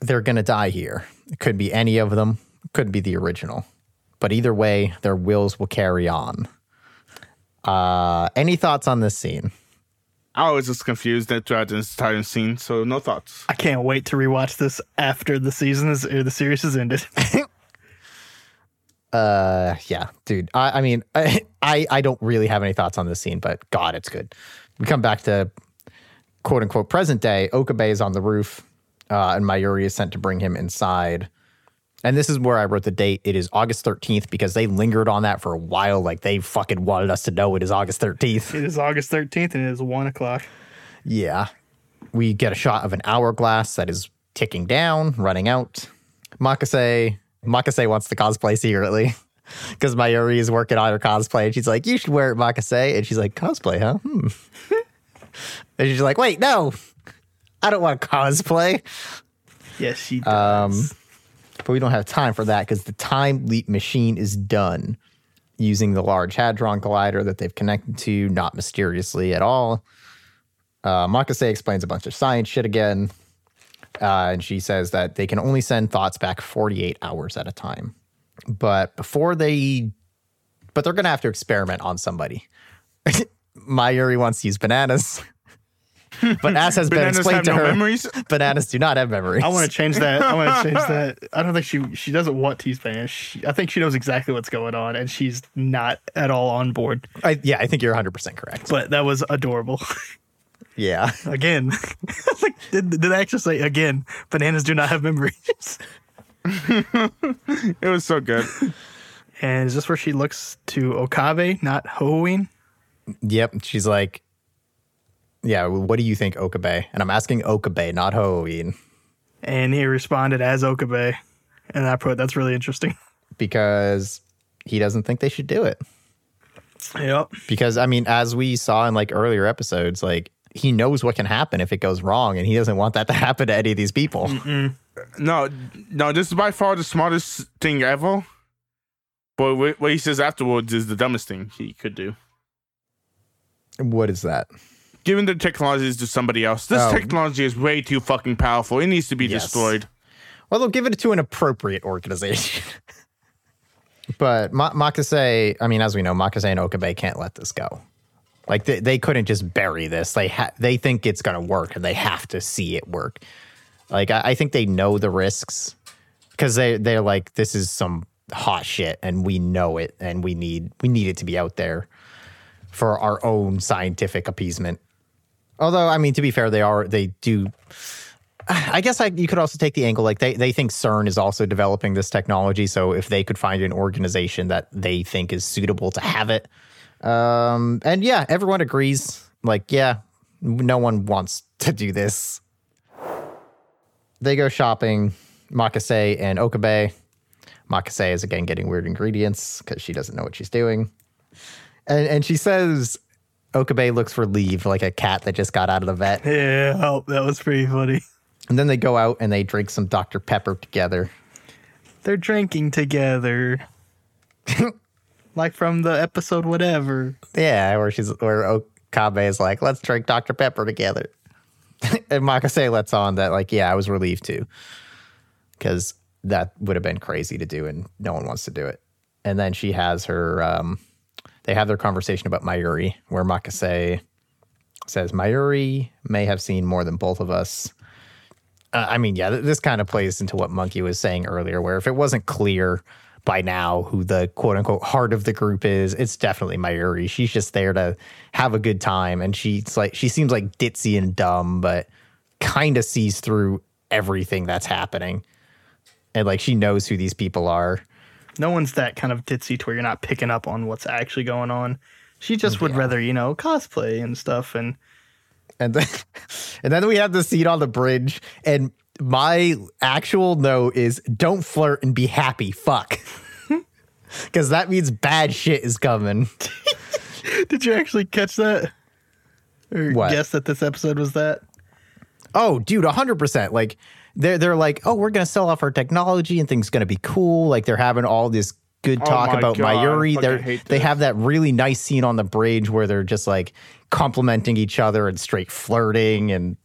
They're going to die here. It could be any of them, could be the original. But either way, their wills will carry on. Uh, any thoughts on this scene? I was just confused that throughout this entire scene, so no thoughts. I can't wait to rewatch this after the season is or the series has ended. Uh, yeah, dude. I, I mean, I, I I don't really have any thoughts on this scene, but God, it's good. We come back to quote unquote present day. Okabe is on the roof, uh, and Mayuri is sent to bring him inside. And this is where I wrote the date. It is August 13th because they lingered on that for a while. Like they fucking wanted us to know it is August 13th. it is August 13th and it is one o'clock. Yeah. We get a shot of an hourglass that is ticking down, running out. Makase, Makase wants to cosplay secretly because Mayuri is working on her cosplay and she's like, You should wear it, Makase. And she's like, Cosplay, huh? Hmm. and she's like, Wait, no, I don't want to cosplay. Yes, she Um, does. But we don't have time for that because the time leap machine is done using the large hadron collider that they've connected to, not mysteriously at all. Uh, Makase explains a bunch of science shit again. Uh, and she says that they can only send thoughts back 48 hours at a time. But before they, but they're going to have to experiment on somebody. Mayuri wants to use bananas. But as has been Bananas explained have to no her, memories. bananas do not have memories. I want to change that. I want to change that. I don't think she she doesn't want to use bananas. She, I think she knows exactly what's going on, and she's not at all on board. I, yeah, I think you're 100% correct. But that was adorable. Yeah. again, like did, did I actually say again? Bananas do not have memories. It was so good. and is this where she looks to Okabe, not Hououin? Yep. She's like, yeah, what do you think, Okabe? And I'm asking Okabe, not Hououin, And he responded as Okabe, and I put that's really interesting. because he doesn't think they should do it. Yep. Because, I mean, as we saw in like earlier episodes, like he knows what can happen if it goes wrong, and he doesn't want that to happen to any of these people. No, no, this is by far the smartest thing ever. But what he says afterwards is the dumbest thing he could do. What is that? Giving the technologies to somebody else. This Oh. technology is way too fucking powerful. It needs to be Yes. destroyed. Well, they'll give it to an appropriate organization. but Ma- Makase, I mean, as we know, Makase and Okabe can't let this go. Like they, they couldn't just bury this. They ha- they think it's gonna work, and they have to see it work. Like I, I think they know the risks because they they're like this is some hot shit, and we know it, and we need we need it to be out there for our own scientific appeasement. Although, I mean, to be fair, they are they do I guess I, you could also take the angle like they, they think CERN is also developing this technology. So if they could find an organization that they think is suitable to have it, um, and yeah, everyone agrees. Like, yeah, no one wants to do this. They go shopping. Makase and Okabe. Makase is again getting weird ingredients because she doesn't know what she's doing, and and she says Okabe looks relieved like a cat that just got out of the vet. Yeah, oh, that was pretty funny. And then they go out and they drink some Dr. Pepper together. They're drinking together. like from the episode whatever. Yeah, where she's where Okabe is like, let's drink Dr. Pepper together. and Makase lets on that, like, yeah, I was relieved too. Because that would have been crazy to do and no one wants to do it. And then she has her um they have their conversation about Mayuri, where Makase says Mayuri may have seen more than both of us. Uh, I mean, yeah, th- this kind of plays into what Monkey was saying earlier, where if it wasn't clear by now who the quote unquote heart of the group is, it's definitely Mayuri. She's just there to have a good time. And she's like, she seems like ditzy and dumb, but kind of sees through everything that's happening. And like, she knows who these people are. No one's that kind of ditzy to where you're not picking up on what's actually going on. She just would rather, you know, cosplay and stuff. And And then, and then we have the scene on the bridge. And my actual note is don't flirt and be happy. Fuck. Because that means bad shit is coming. did you actually catch that? Or What? guess that this episode was that? Oh, dude, 100%. Like, they're, they're like, oh, we're going to sell off our technology and things going to be cool. Like, they're having all this good Oh talk my about God, Mayuri. They're, they have that really nice scene on the bridge where they're just like complimenting each other and straight flirting. And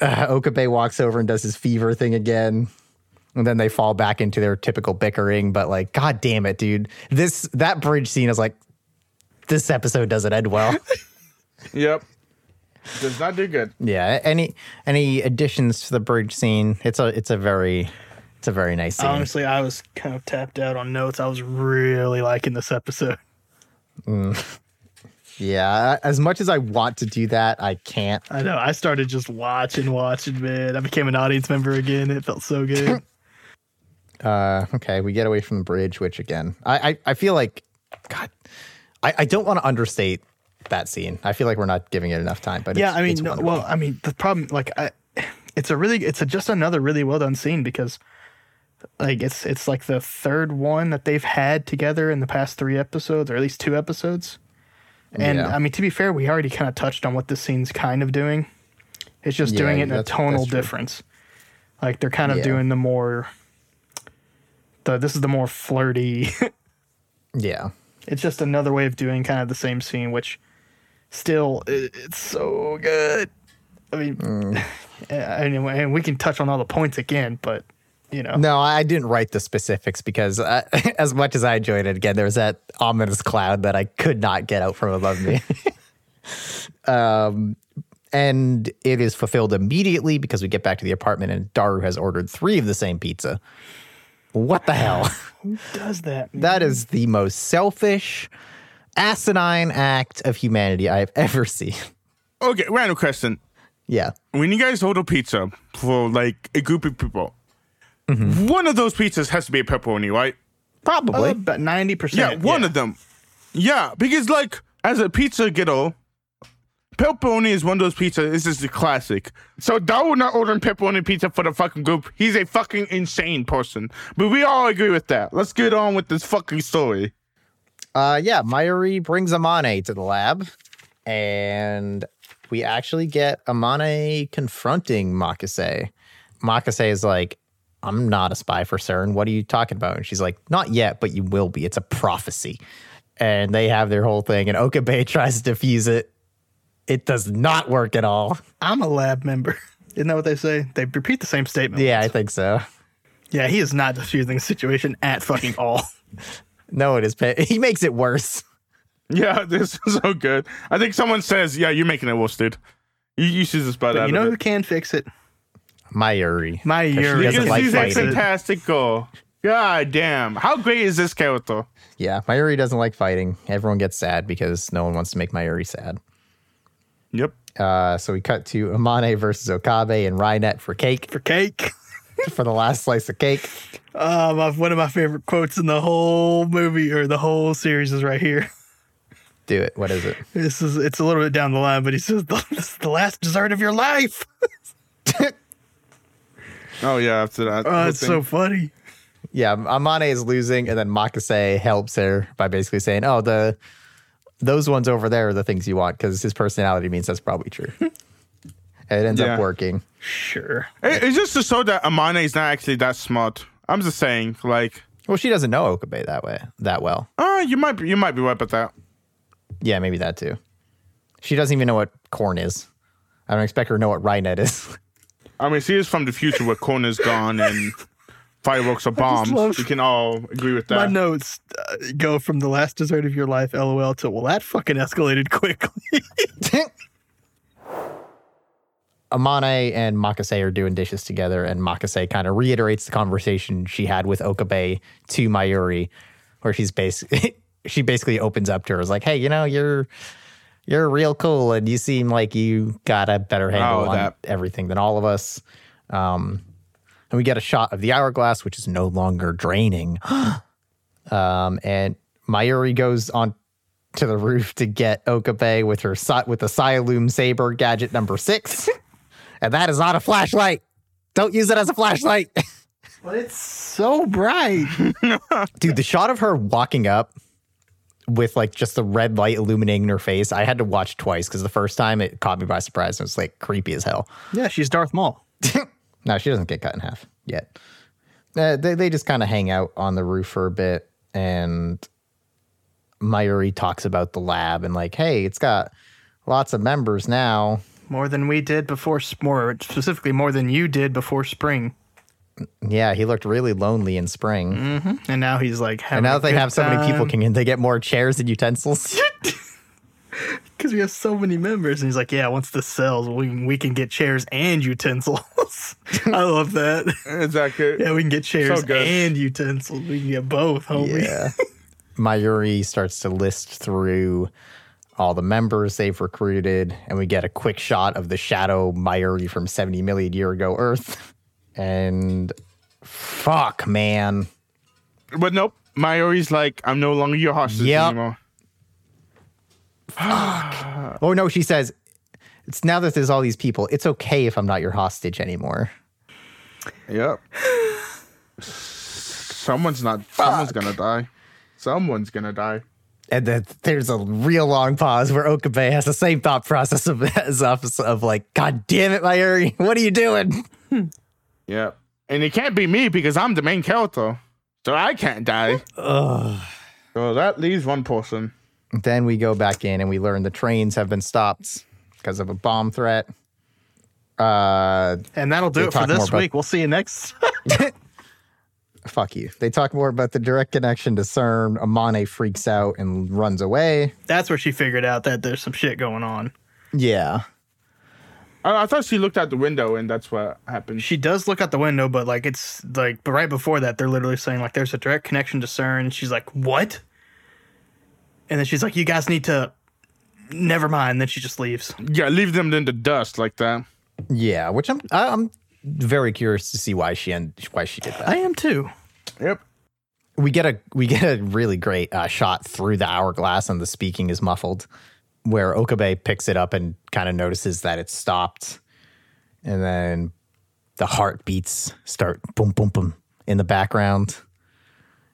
uh, Okabe walks over and does his fever thing again. And then they fall back into their typical bickering. But like, god damn it, dude. This that bridge scene is like this episode doesn't end well. Yep. Does not do good. yeah. Any any additions to the bridge scene? It's a it's a very it's a very nice scene. Honestly, I was kind of tapped out on notes. I was really liking this episode. yeah. As much as I want to do that, I can't. I know. I started just watching, watching, man. I became an audience member again. It felt so good. Uh, okay, we get away from the bridge, which again, I I, I feel like, God, I, I don't want to understate that scene. I feel like we're not giving it enough time. But yeah, it's, I mean, no, well, I mean, the problem, like, I, it's a really, it's a, just another really well done scene because, like, it's it's like the third one that they've had together in the past three episodes, or at least two episodes. And Yeah. I mean, to be fair, we already kind of touched on what this scene's kind of doing. It's just Yeah, doing it in a tonal difference. Like they're kind of Yeah. doing the more. The this is the more flirty. yeah, it's just another way of doing kind of the same scene, which still i it's so good. I mean, Mm. anyway, and we can touch on all the points again, but you know. No, I didn't write the specifics because uh, as much as I enjoyed it, again, there was that ominous cloud that I could not get out from above me. um, and it is fulfilled immediately because we get back to the apartment and Daru has ordered three of the same pizza. What the hell? Who does that? that is the most selfish, asinine act of humanity I've ever seen. Okay, random question. Yeah. When you guys order pizza for like a group of people, one of those pizzas has to be a pepperoni, right? Probably. Uh, about ninety Yeah, percent. one of them. Yeah, because like as a pizza ghetto, pepperoni is one of those pizzas. This is the classic. So Daryl not ordering pepperoni pizza for the fucking group. He's a fucking insane person. But we all agree with that. Let's get on with this fucking story. Uh, yeah, Mayuri brings Amane to the lab, and we actually get Amane confronting Makase. Makase is like, I'm not a spy for CERN. What are you talking about? And she's like, Not yet, but you will be. It's a prophecy. And they have their whole thing, and Okabe tries to defuse it. It does not work at all. I'm a lab member. Isn't that what they say? They repeat the same statement. Yeah, I think so. Yeah, he is not diffusing the situation at fucking all. No, it is. Pa- he makes it worse. Yeah, this is so good. I think someone says, "Yeah, you're making it worse, dude. You, you should just butt But out you know who it." can fix it? Mayuri. My she Yuri. doesn't Because like he's a fighting. fantastic. God damn! How great is this character? Yeah, Mayuri doesn't like fighting. Everyone gets sad because no one wants to make Mayuri sad. Yep. Uh, so we cut to Amane versus Okabe and Rai-Net for cake for cake. for the last slice of cake. Uh, my, one of my favorite quotes in the whole movie or the whole series is right here. Do it. What is it? This is it's a little bit down the line, but he says this is the last dessert of your life. Oh yeah. After that. Oh, whole it's thing. so funny. Yeah, Amane is losing, and then Makase helps her by basically saying, "Oh, the those ones over there are the things you want," because his personality means that's probably true. and it ends Yeah. up working. Sure. It- It's just to show that Amane is not actually that smart. I'm just saying, like, Well, she doesn't know Okabe that way that well. oh, you might be, you might be right about that. Yeah, maybe that too. She doesn't even know what corn is. I don't expect her to know what Rai-Net is. I mean, she is from the future where corn is gone and fireworks are bombs. love- we can all agree with that. My notes uh, go from the last dessert of your life, lol, to well, that fucking escalated quickly. Amane and Makase are doing dishes together, and Makase kind of reiterates the conversation she had with Okabe to Mayuri, where she's basically she basically opens up to her, is like, "Hey, you know, you're you're real cool, and you seem like you got a better handle Oh, on that. everything than all of us." Um, and we get a shot of the hourglass, which is no longer draining. um, and Mayuri goes on to the roof to get Okabe with her with the Cyalume saber gadget number six. and that is not a flashlight. Don't use it as a flashlight. but it's so bright. Dude, the shot of her walking up with like just the red light illuminating her face, I had to watch twice because the first time it caught me by surprise. and It was like creepy as hell. yeah, she's Darth Maul. No, she doesn't get cut in half yet. Uh, they they just kind of hang out on the roof for a bit, and Mayuri talks about the lab and like, hey, it's got lots of members now. More than we did before, more specifically, more than you did before spring. Yeah, he looked really lonely in spring. Mm-hmm. And now he's like, And now that they have so many people, can they get more chairs and utensils? because we have so many members. And he's like, yeah, once this sells, we we can get chairs and utensils. I love that. Exactly. Yeah, we can get chairs good. and utensils. We can get both, homie. yeah. Mayuri starts to list through all the members they've recruited, and we get a quick shot of the shadow Mayuri from 70 million year ago Earth. And fuck, man. But nope. Mayuri's like, I'm no longer your hostage Yep. anymore. Oh no, she says, it's now that there's all these people, it's okay if I'm not your hostage anymore. Yep. Someone's not. Someone's gonna die. Someone's gonna die. And then there's a real long pause where Okabe has the same thought process of as us of like, God damn it, Mayuri, what are you doing? Yep. And it can't be me because I'm the main character, so I can't die. Ugh. So that leaves one person. Then we go back in and we learn the trains have been stopped because of a bomb threat. Uh, And that'll do it for talk more this about- week. We'll see you next. Fuck you. They talk more about the direct connection to CERN. Amane freaks out and runs away. That's where she figured out that there's some shit going on. Yeah. I, I thought she looked out the window and that's what happened. She does look out the window, but like it's like, but right before that, they're literally saying like there's a direct connection to CERN. She's like, what? And then she's like, you guys need to. Never mind. Then she just leaves. Yeah, leave them in the dust like that. Yeah, which I'm I- I'm very curious to see why she and why she did that. I am too. Yep. we get a we get a really great uh, shot through the hourglass and the speaking is muffled where okabe picks it up and kind of notices that it's stopped and then the heartbeats start boom boom boom in the background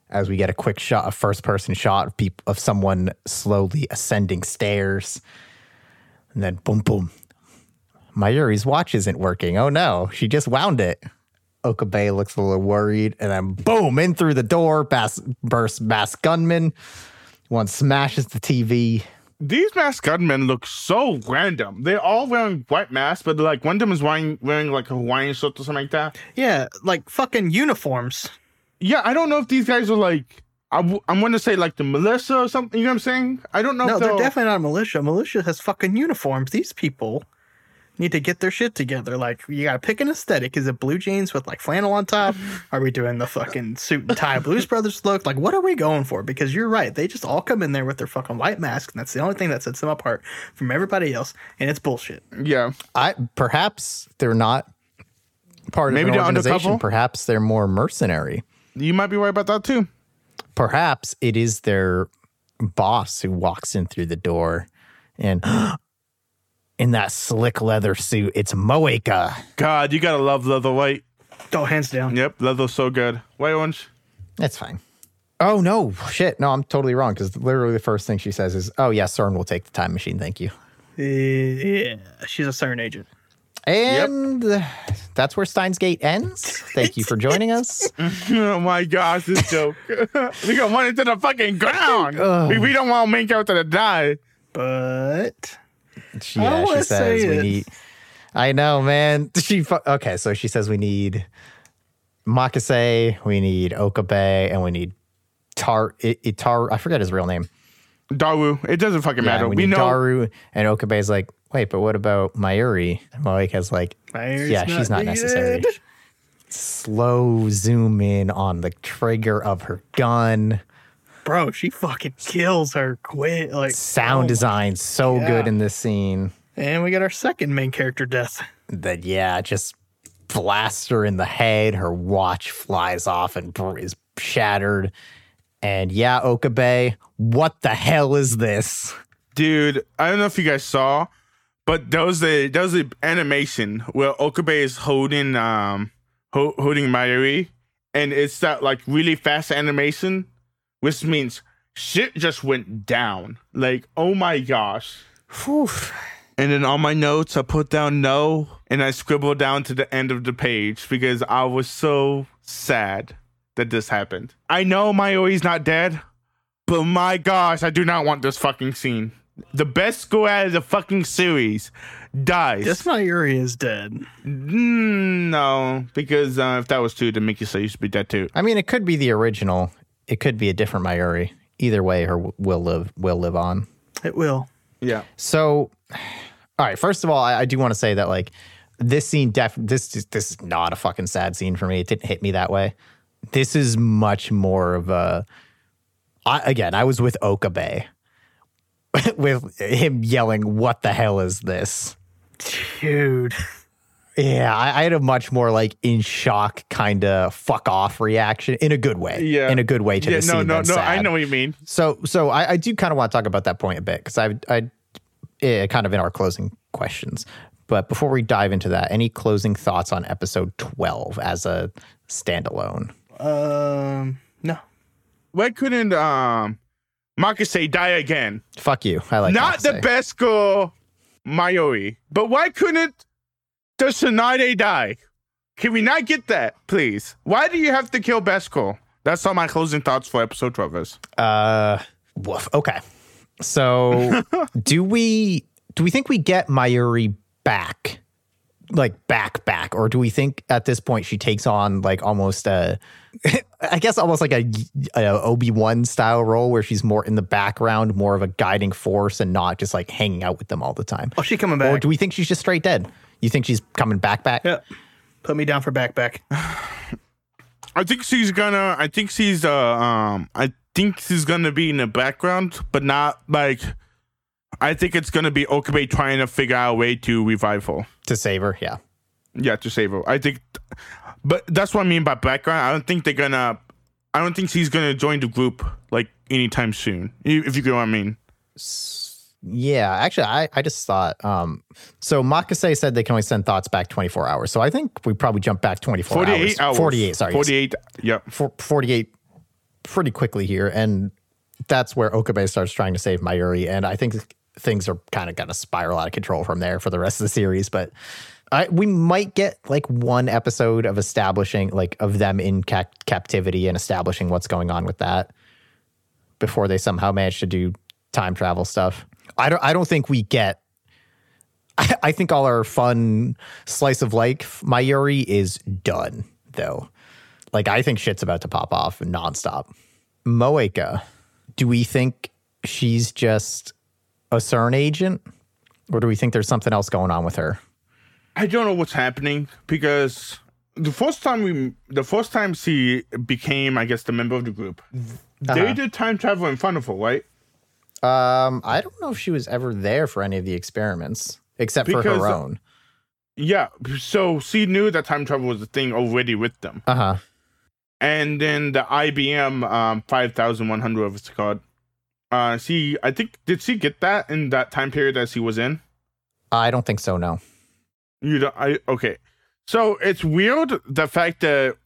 as we get a quick shot a first person shot of peop- of someone slowly ascending stairs and then boom boom mayuri's watch isn't working oh no she just wound it Okabe looks a little worried, and then boom, in through the door, bass, bursts masked gunman. One smashes the TV. These masked gunmen look so random. They're all wearing white masks, but like one of them is wearing wearing like a Hawaiian shirt or something like that. Yeah, like fucking uniforms. Yeah, I don't know if these guys are like I w- I'm going to say like the militia or something. You know what I'm saying? I don't know. No, if they're they'll- definitely not a militia. Militia has fucking uniforms. These people need to get their shit together. Like, you gotta pick an aesthetic. Is it blue jeans with like flannel on top? Are we doing the fucking suit and tie Blues Brothers look? Like, what are we going for? Because you're right. They just all come in there with their fucking white masks, and that's the only thing that sets them apart from everybody else. And it's bullshit. Yeah, I perhaps they're not part Maybe of an organization. undercover? Perhaps they're more mercenary. you might be right about that too. Perhaps it is their boss who walks in through the door, and in that slick leather suit, it's Moeka. God, you gotta love leather white. Oh, hands down. Yep, leather's so good. White orange. That's fine. Oh no, shit! No, I'm totally wrong because literally the first thing she says is, "Oh yeah, CERN will take the time machine, thank you." Yeah, she's a CERN agent. And that's where Steins Gate ends. Thank you for joining us. Oh my gosh, this joke. we got one into the fucking ground. we, we don't want main character to die. But She, yeah, she says say we it. need. I know, man. She okay. So she says we need Makase, we need Okabe, and we need Tar I- Itar. I forget his real name. Daru, it doesn't fucking Yeah, matter. we We, need know. Daru, and Okabe's like, wait, but what about Mayuri? And Moeka's like, Mayuri's yeah, she's not not necessary. Slow zoom in on the trigger of her gun. Bro, she fucking kills her quick. Like Sound oh my- design so Yeah. good in this scene And we got our second main character death. that yeah, just blasts her in the head. Her watch flies off and br- is shattered. And yeah, Okabe, what the hell is this? Dude, I don't know if you guys saw, but there was a there was an animation where Okabe is holding um ho- holding Mayuri, and it's that like really fast animation, which means shit just went down. Like, oh my gosh. Whew. And then on my notes, I put down no, and I scribbled down to the end of the page because I was so sad that this happened. I know Mayuri's not dead, but my gosh, I do not want this fucking scene. The best school out of the fucking series dies. This Mayuri is dead. Mm, no, because uh, if that was true, then Mickey used to be dead too. I mean, it could be the original. It could be a different Mayuri. Either way, her w- will live will live on. It will. Yeah. So, all right. First of all, I, I do want to say that like this scene, def this this is not a fucking sad scene for me. It didn't hit me that way. This is much more of a. I, again, I was with Okabe, with him yelling, "What the hell is this?" Dude. Yeah, I, I had a much more like in shock kind of fuck off reaction in a good way. Yeah. in a good way to Yeah, the no, scene. no, than no. I know what you mean. So, so I, I do kind of want to talk about that point a bit because I, I, eh, kind of in our closing questions. But before we dive into that, any closing thoughts on episode twelve as a standalone? Um no. Why couldn't um Marcus say die again? Fuck you. I like not the Makase. best school Mayoi. But why couldn't the Tsunade die? Can we not get that, please? Why do you have to kill Besco? That's all my closing thoughts for episode 12 is. Uh, woof. Okay. So, do we do we think we get Mayuri back like back back, or do we think at this point she takes on like almost a, I guess almost like a, a Obi Wan style role where she's more in the background, more of a guiding force, and not just like hanging out with them all the time? Oh, she coming back. Or do we think she's just straight dead? You think she's coming back back? yeah. Put me down for back back. I think she's gonna. I think she's. Uh, um. I think she's gonna be in the background, but not like. I think it's gonna be Okabe trying to figure out a way to revive her. To save her, yeah. Yeah, to save her. I think, but that's what I mean by background. I don't think they're gonna. I don't think she's gonna join the group like anytime soon. If you get what I mean. Yeah, actually, I, I just thought. Um, so Makase said they can only send thoughts back 24 hours. So I think we probably jump back 24 Forty-eight hours. 48, sorry. 48. Yep. For, 48 pretty quickly here. And that's where Okabe starts trying to save Mayuri. And I think things are kind of going to spiral out of control from there for the rest of the series. But I, we might get like one episode of establishing, like, of them in ca- captivity and establishing what's going on with that before they somehow manage to do time travel stuff. I don't. I don't think we get. I, I think all our fun slice of life Mayuri is done though. Like I think shit's about to pop off nonstop. Moeka, do we think she's just a CERN agent, or do we think there's something else going on with her? I don't know what's happening because the first time we, the first time she became, I guess, the member of the group, they Uh-huh. did time travel in front of her, right? Um, I don't know if she was ever there for any of the experiments except for her uh, own. Yeah. So she knew that time travel was a thing already with them. Uh huh. and then the IBM um, 5100 of it's called. Uh, she, I think, did she get that in that time period that she was in? I don't think so. No. You don't, I okay. So it's weird the fact that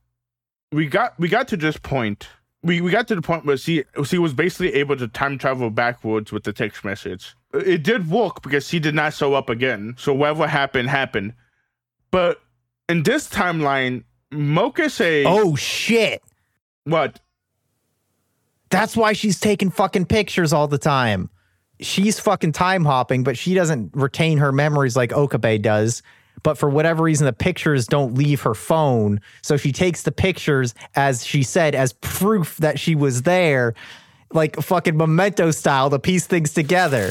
we got we got to this point. We, we got to the point where she she was basically able to time travel backwards with the text message. It did work because she did not show up again. So whatever happened happened. But in this timeline, Mocha say Oh shit! what? That's why she's taking fucking pictures all the time. She's fucking time hopping, but she doesn't retain her memories like Okabe does. But for whatever reason, the pictures don't leave her phone. So she takes the pictures, as she said, as proof that she was there, like fucking memento style to piece things together.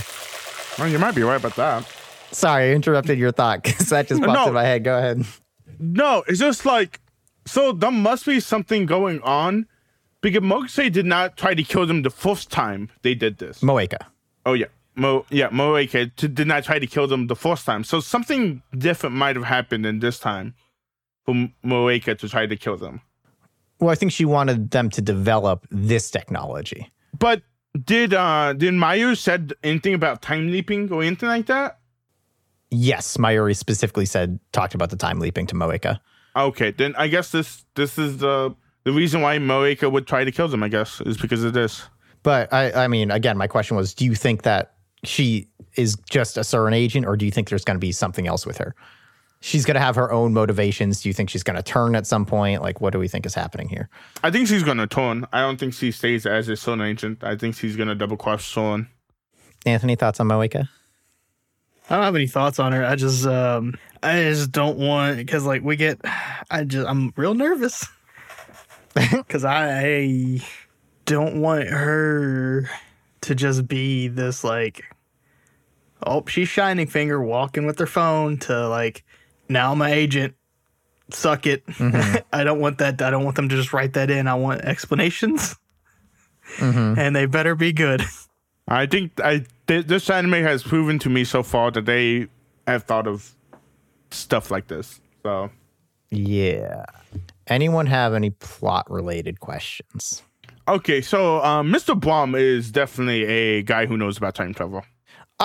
Well, you might be right about that. Sorry, I interrupted your thought because that just popped No. in my head. Go ahead. No, it's just like so there must be something going on because Mokse did not try to kill them the first time they did this. Moeka. Oh yeah. Mo yeah, Moeke t- did not try to kill them the first time. So something different might have happened in this time for Moeke to try to kill them. Well, I think she wanted them to develop this technology. But did uh did Mayu said anything about time leaping or anything like that? Yes, Mayuri specifically said talked about the time leaping to Moeka. Okay, then I guess this this is the the reason why Moeka would try to kill them, I guess, is because of this. But I, I mean, again, my question was: Do you think that she is just a CERN agent, or do you think there's going to be something else with her? She's going to have her own motivations. Do you think she's going to turn at some point? Like, what do we think is happening here? I think she's gonna turn. I don't think she stays as a CERN agent. I think she's gonna double cross CERN. Anthony, thoughts on Moeka? I don't have any thoughts on her. I just um I just don't want because like we get I just I'm real nervous because I don't want her to just be this like oh she's shining finger walking with her phone to like now I'm an agent suck it I don't want that I don't want them to just write that in I want explanations and they better be good I think I th- this anime has proven to me so far that they have thought of stuff like this. So Yeah. Anyone have any plot related questions? okay, so um, Mr. Blom is definitely a guy who knows about time travel.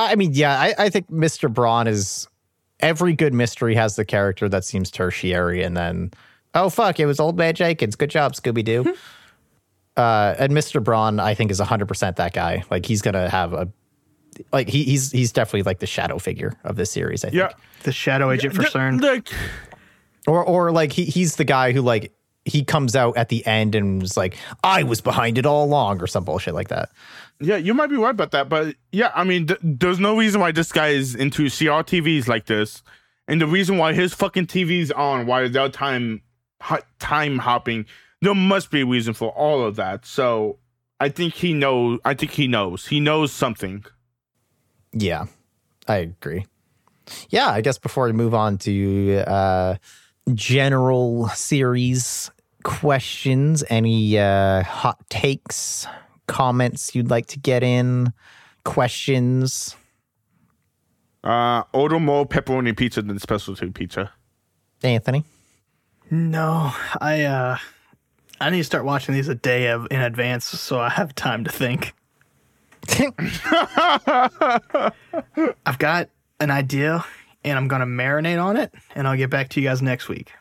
I mean, yeah, I, I think Mr. Braun is every good mystery has the character that seems tertiary, and then oh fuck, it was Old Man Jenkins. Good job, Scooby Doo. uh, and Mr. Braun, I think, is hundred percent that guy. Like he's gonna have a like he, he's he's definitely like the shadow figure of this series. I think, Yeah, the shadow agent for Th- CERN Like, or or like he he's the guy who like he comes out at the end and was like, I was behind it all along, or some bullshit like that. Yeah, you might be right about that, but yeah, I mean, th- there's no reason why this guy is into CRTVs like this, and the reason why his fucking TV's on why they're time ho- time hopping, there must be a reason for all of that. So I think he knows. I think he knows. He knows something. Yeah, I agree. Yeah, I guess before we move on to uh, general series questions, any uh, hot takes, comments you'd like to get in, questions? Uh, order more pepperoni pizza than specialty pizza. Anthony? No, I uh I need to start watching these a day of, in advance so I have time to think. I've got an idea and I'm going to marinate on it and I'll get back to you guys next week.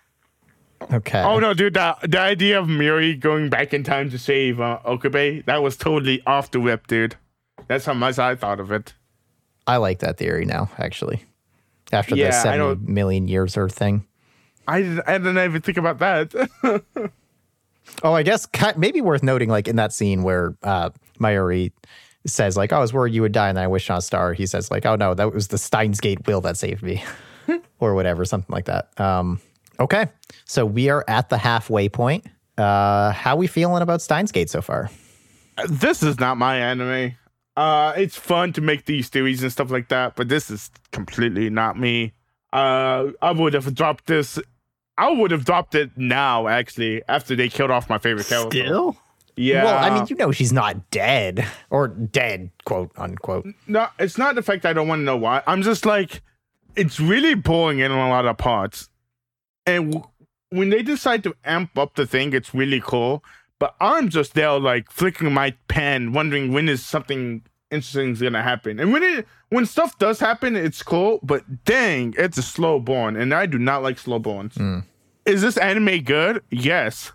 Okay. Oh no, dude! The the idea of Miri going back in time to save uh, Okabe that was totally off the whip, dude. That's how much I thought of it. I like that theory now, actually. After Yeah, the I 70 don't- million years Earth thing. I didn't, I didn't even think about that. Oh, I guess maybe worth noting, like in that scene where uh, Mayuri says, like, "Oh, I was worried you would die, and then I wished on a star." He says, like, "Oh no, that was the Steins Gate will that saved me," or whatever, something like that. Um, okay, so we are at the halfway point. Uh, how we feeling about Steins Gate so far? this is not my anime. Uh, it's fun to make these theories and stuff like that, but this is completely not me. Uh, I would have dropped this. I would have dropped it now, actually, after they killed off my favorite character. Still? Yeah. Well, I mean, you know, she's not dead or dead, quote unquote. no, it's not the fact I don't want to know why. I'm just like, it's really boring in a lot of parts. And w- when they decide to amp up the thing, it's really cool. But I'm just there, like flicking my pen, wondering when is something interesting is gonna happen. And when it when stuff does happen, it's cool. But dang, it's a slow burn, and I do not like slow burns. Hmm. Is this anime good? Yes,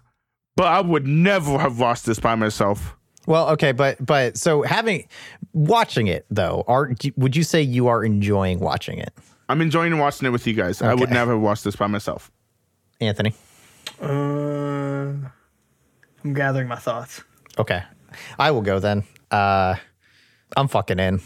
but I would never have watched this by myself. Well, okay, but but so having watching it though, are would you say you are enjoying watching it, I'm enjoying watching it with you guys. I would never have watched this by myself. Anthony? Uh, I'm gathering my thoughts. Okay. I will go then. Uh I'm fucking in.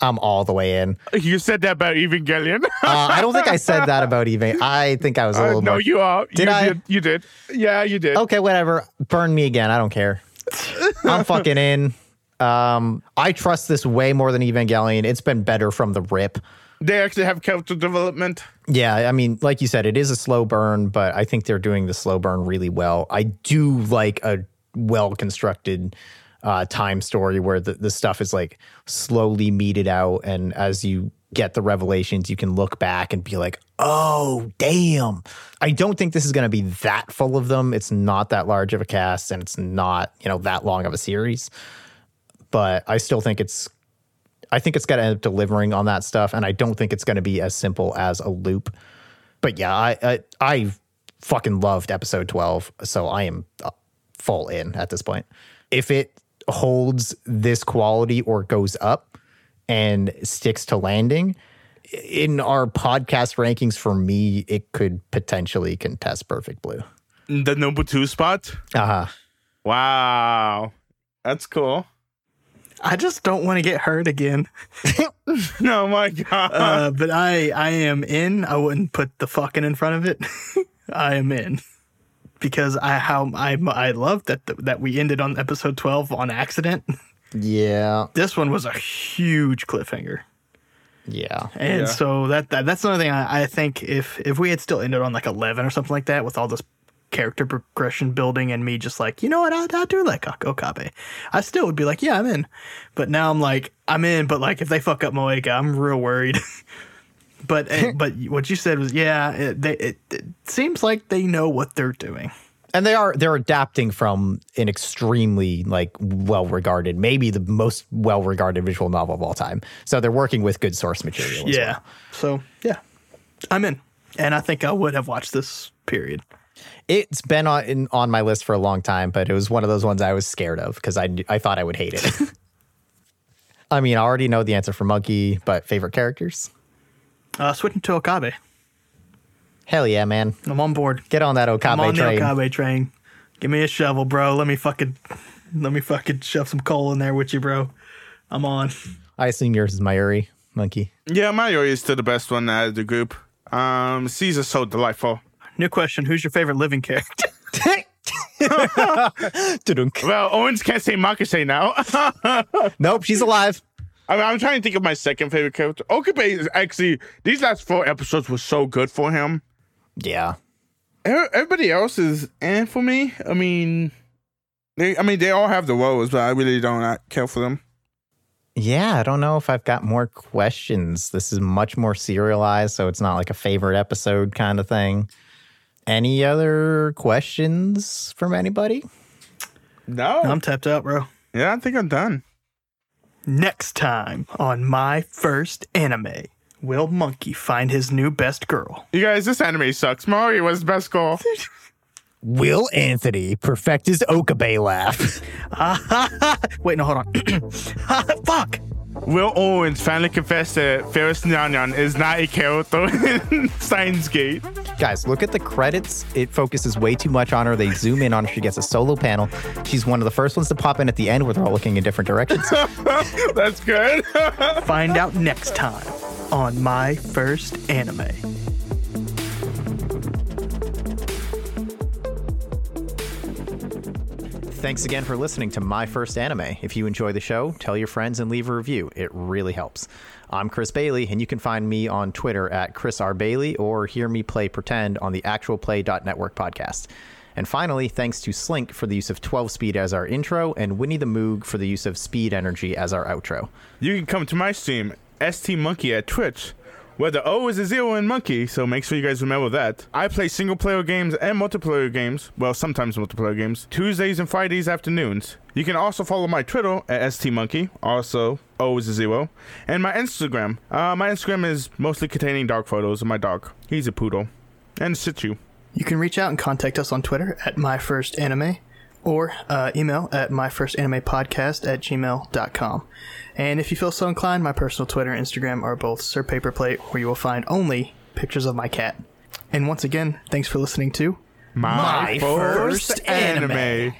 I'm all the way in. You said that about Evangelion. Uh, I don't think I said that about even. I think I was a Uh, little no, more. you are. Did you I? Did. You did. Yeah, you did. okay, whatever. Burn me again. I don't care. I'm fucking in. Um, I trust this way more than Evangelion. It's been better from the rip. They actually have character development. Yeah, I mean, like you said, it is a slow burn, but I think they're doing the slow burn really well. I do like a well constructed uh, time story where the, the stuff is like slowly meted out. And as you get the revelations, you can look back and be like, oh, damn. I don't think this is going to be that full of them. It's not that large of a cast and it's not, you know, that long of a series. But I still think it's I think it's going to end up delivering on that stuff, and I don't think it's going to be as simple as a loop. But yeah, I I, I fucking loved episode twelve, so I am uh, full in at this point. If it holds this quality or goes up and sticks to landing in our podcast rankings, for me, it could potentially contest Perfect Blue. The number two spot. Uh huh. Wow, that's cool. I just don't want to get hurt again. Oh my god. Uh, but I I am in. I wouldn't put the fucking in front of it. I am in because I how I I love that that we ended on episode 12 on accident. Yeah. This one was a huge cliffhanger. Yeah. And Yeah. so that, that that's another thing I, I think if if we had still ended on like eleven or something like that with all this character progression building and me just like you know what I, I do like Okabe, I still would be like yeah I'm in, but now I'm like I'm in, but like if they fuck up Moeka, I'm real worried. but eh, but what you said was yeah it, they, it, it seems like they know what they're doing. and they are they're adapting from an extremely like well regarded maybe the most well regarded visual novel of all time so they're working with good source material as Yeah. well. So yeah, I'm in, and I think I would have watched this period. It's been on in, on my list for a long time but it was one of those ones i was scared of because i i thought i would hate it i mean i already know the answer for monkey but favorite characters Uh, switching to Okabe, hell yeah man I'm on board. get on that okabe I'm on train the Okabe train. Give me a shovel, bro. Let me fucking, let me fucking shove some coal in there with you, bro. I'm on. i assume yours is mayuri monkey yeah, Mario is still the best one out of the group. Um, Caesar's so delightful. New question: Who's your favorite living character? Well, Owens can't say Makase now. nope, she's alive. I mean, I'm trying to think of my second favorite character. Okabe is actually these last four episodes were so good for him. Yeah. Everybody else is and for me. I mean, they. I mean, they all have the woes, but I really don't not care for them. Yeah, I don't know if I've got more questions. This is much more serialized, so it's not like a favorite episode kind of thing. Any other questions from anybody? No. I'm tapped out, bro. yeah, I think I'm done. Next time on my first anime, will Monkey find his new best girl? You guys, this anime sucks. Mario was the best goal. Will Anthony perfect his Okabe laugh? Wait, no, hold on. Fuck. Will Owens finally confessed that Faris Nyan is not a character in Steins Gate. Guys, look at the credits. It focuses way too much on her. They zoom in on her. She gets a solo panel. She's one of the first ones to pop in at the end where they're all looking in different directions. That's good. Find out next time on my first anime. Thanks again for listening to My First Anime. If you enjoy the show, tell your friends and leave a review. It really helps. I'm Chris Bailey, and you can find me on Twitter at Chris R. Bailey or hear me play Pretend on the actualplay.network podcast. And finally, thanks to Slink for the use of 12 speed as our intro and Winnie the Moog for the use of speed energy as our outro. you can come to my stream, ST Monkey at Twitch, where the O is a zero in monkey, so make sure you guys remember that. I play single player games and multiplayer games, well, sometimes multiplayer games, Tuesdays and Fridays afternoons. You can also follow my Twitter at STMonkey, also O is a zero, and my Instagram. Uh, my Instagram is mostly containing dog photos of my dog. He's a poodle. And Shih Tzu. You can reach out and contact us on Twitter at my first anime or uh, email at myfirstanimepodcast first anime podcast at gmail.com. And if you feel so inclined, my personal Twitter and Instagram are both Sir Paperplate, where you will find only pictures of my cat. And once again, thanks for listening to My, My first, first anime. anime.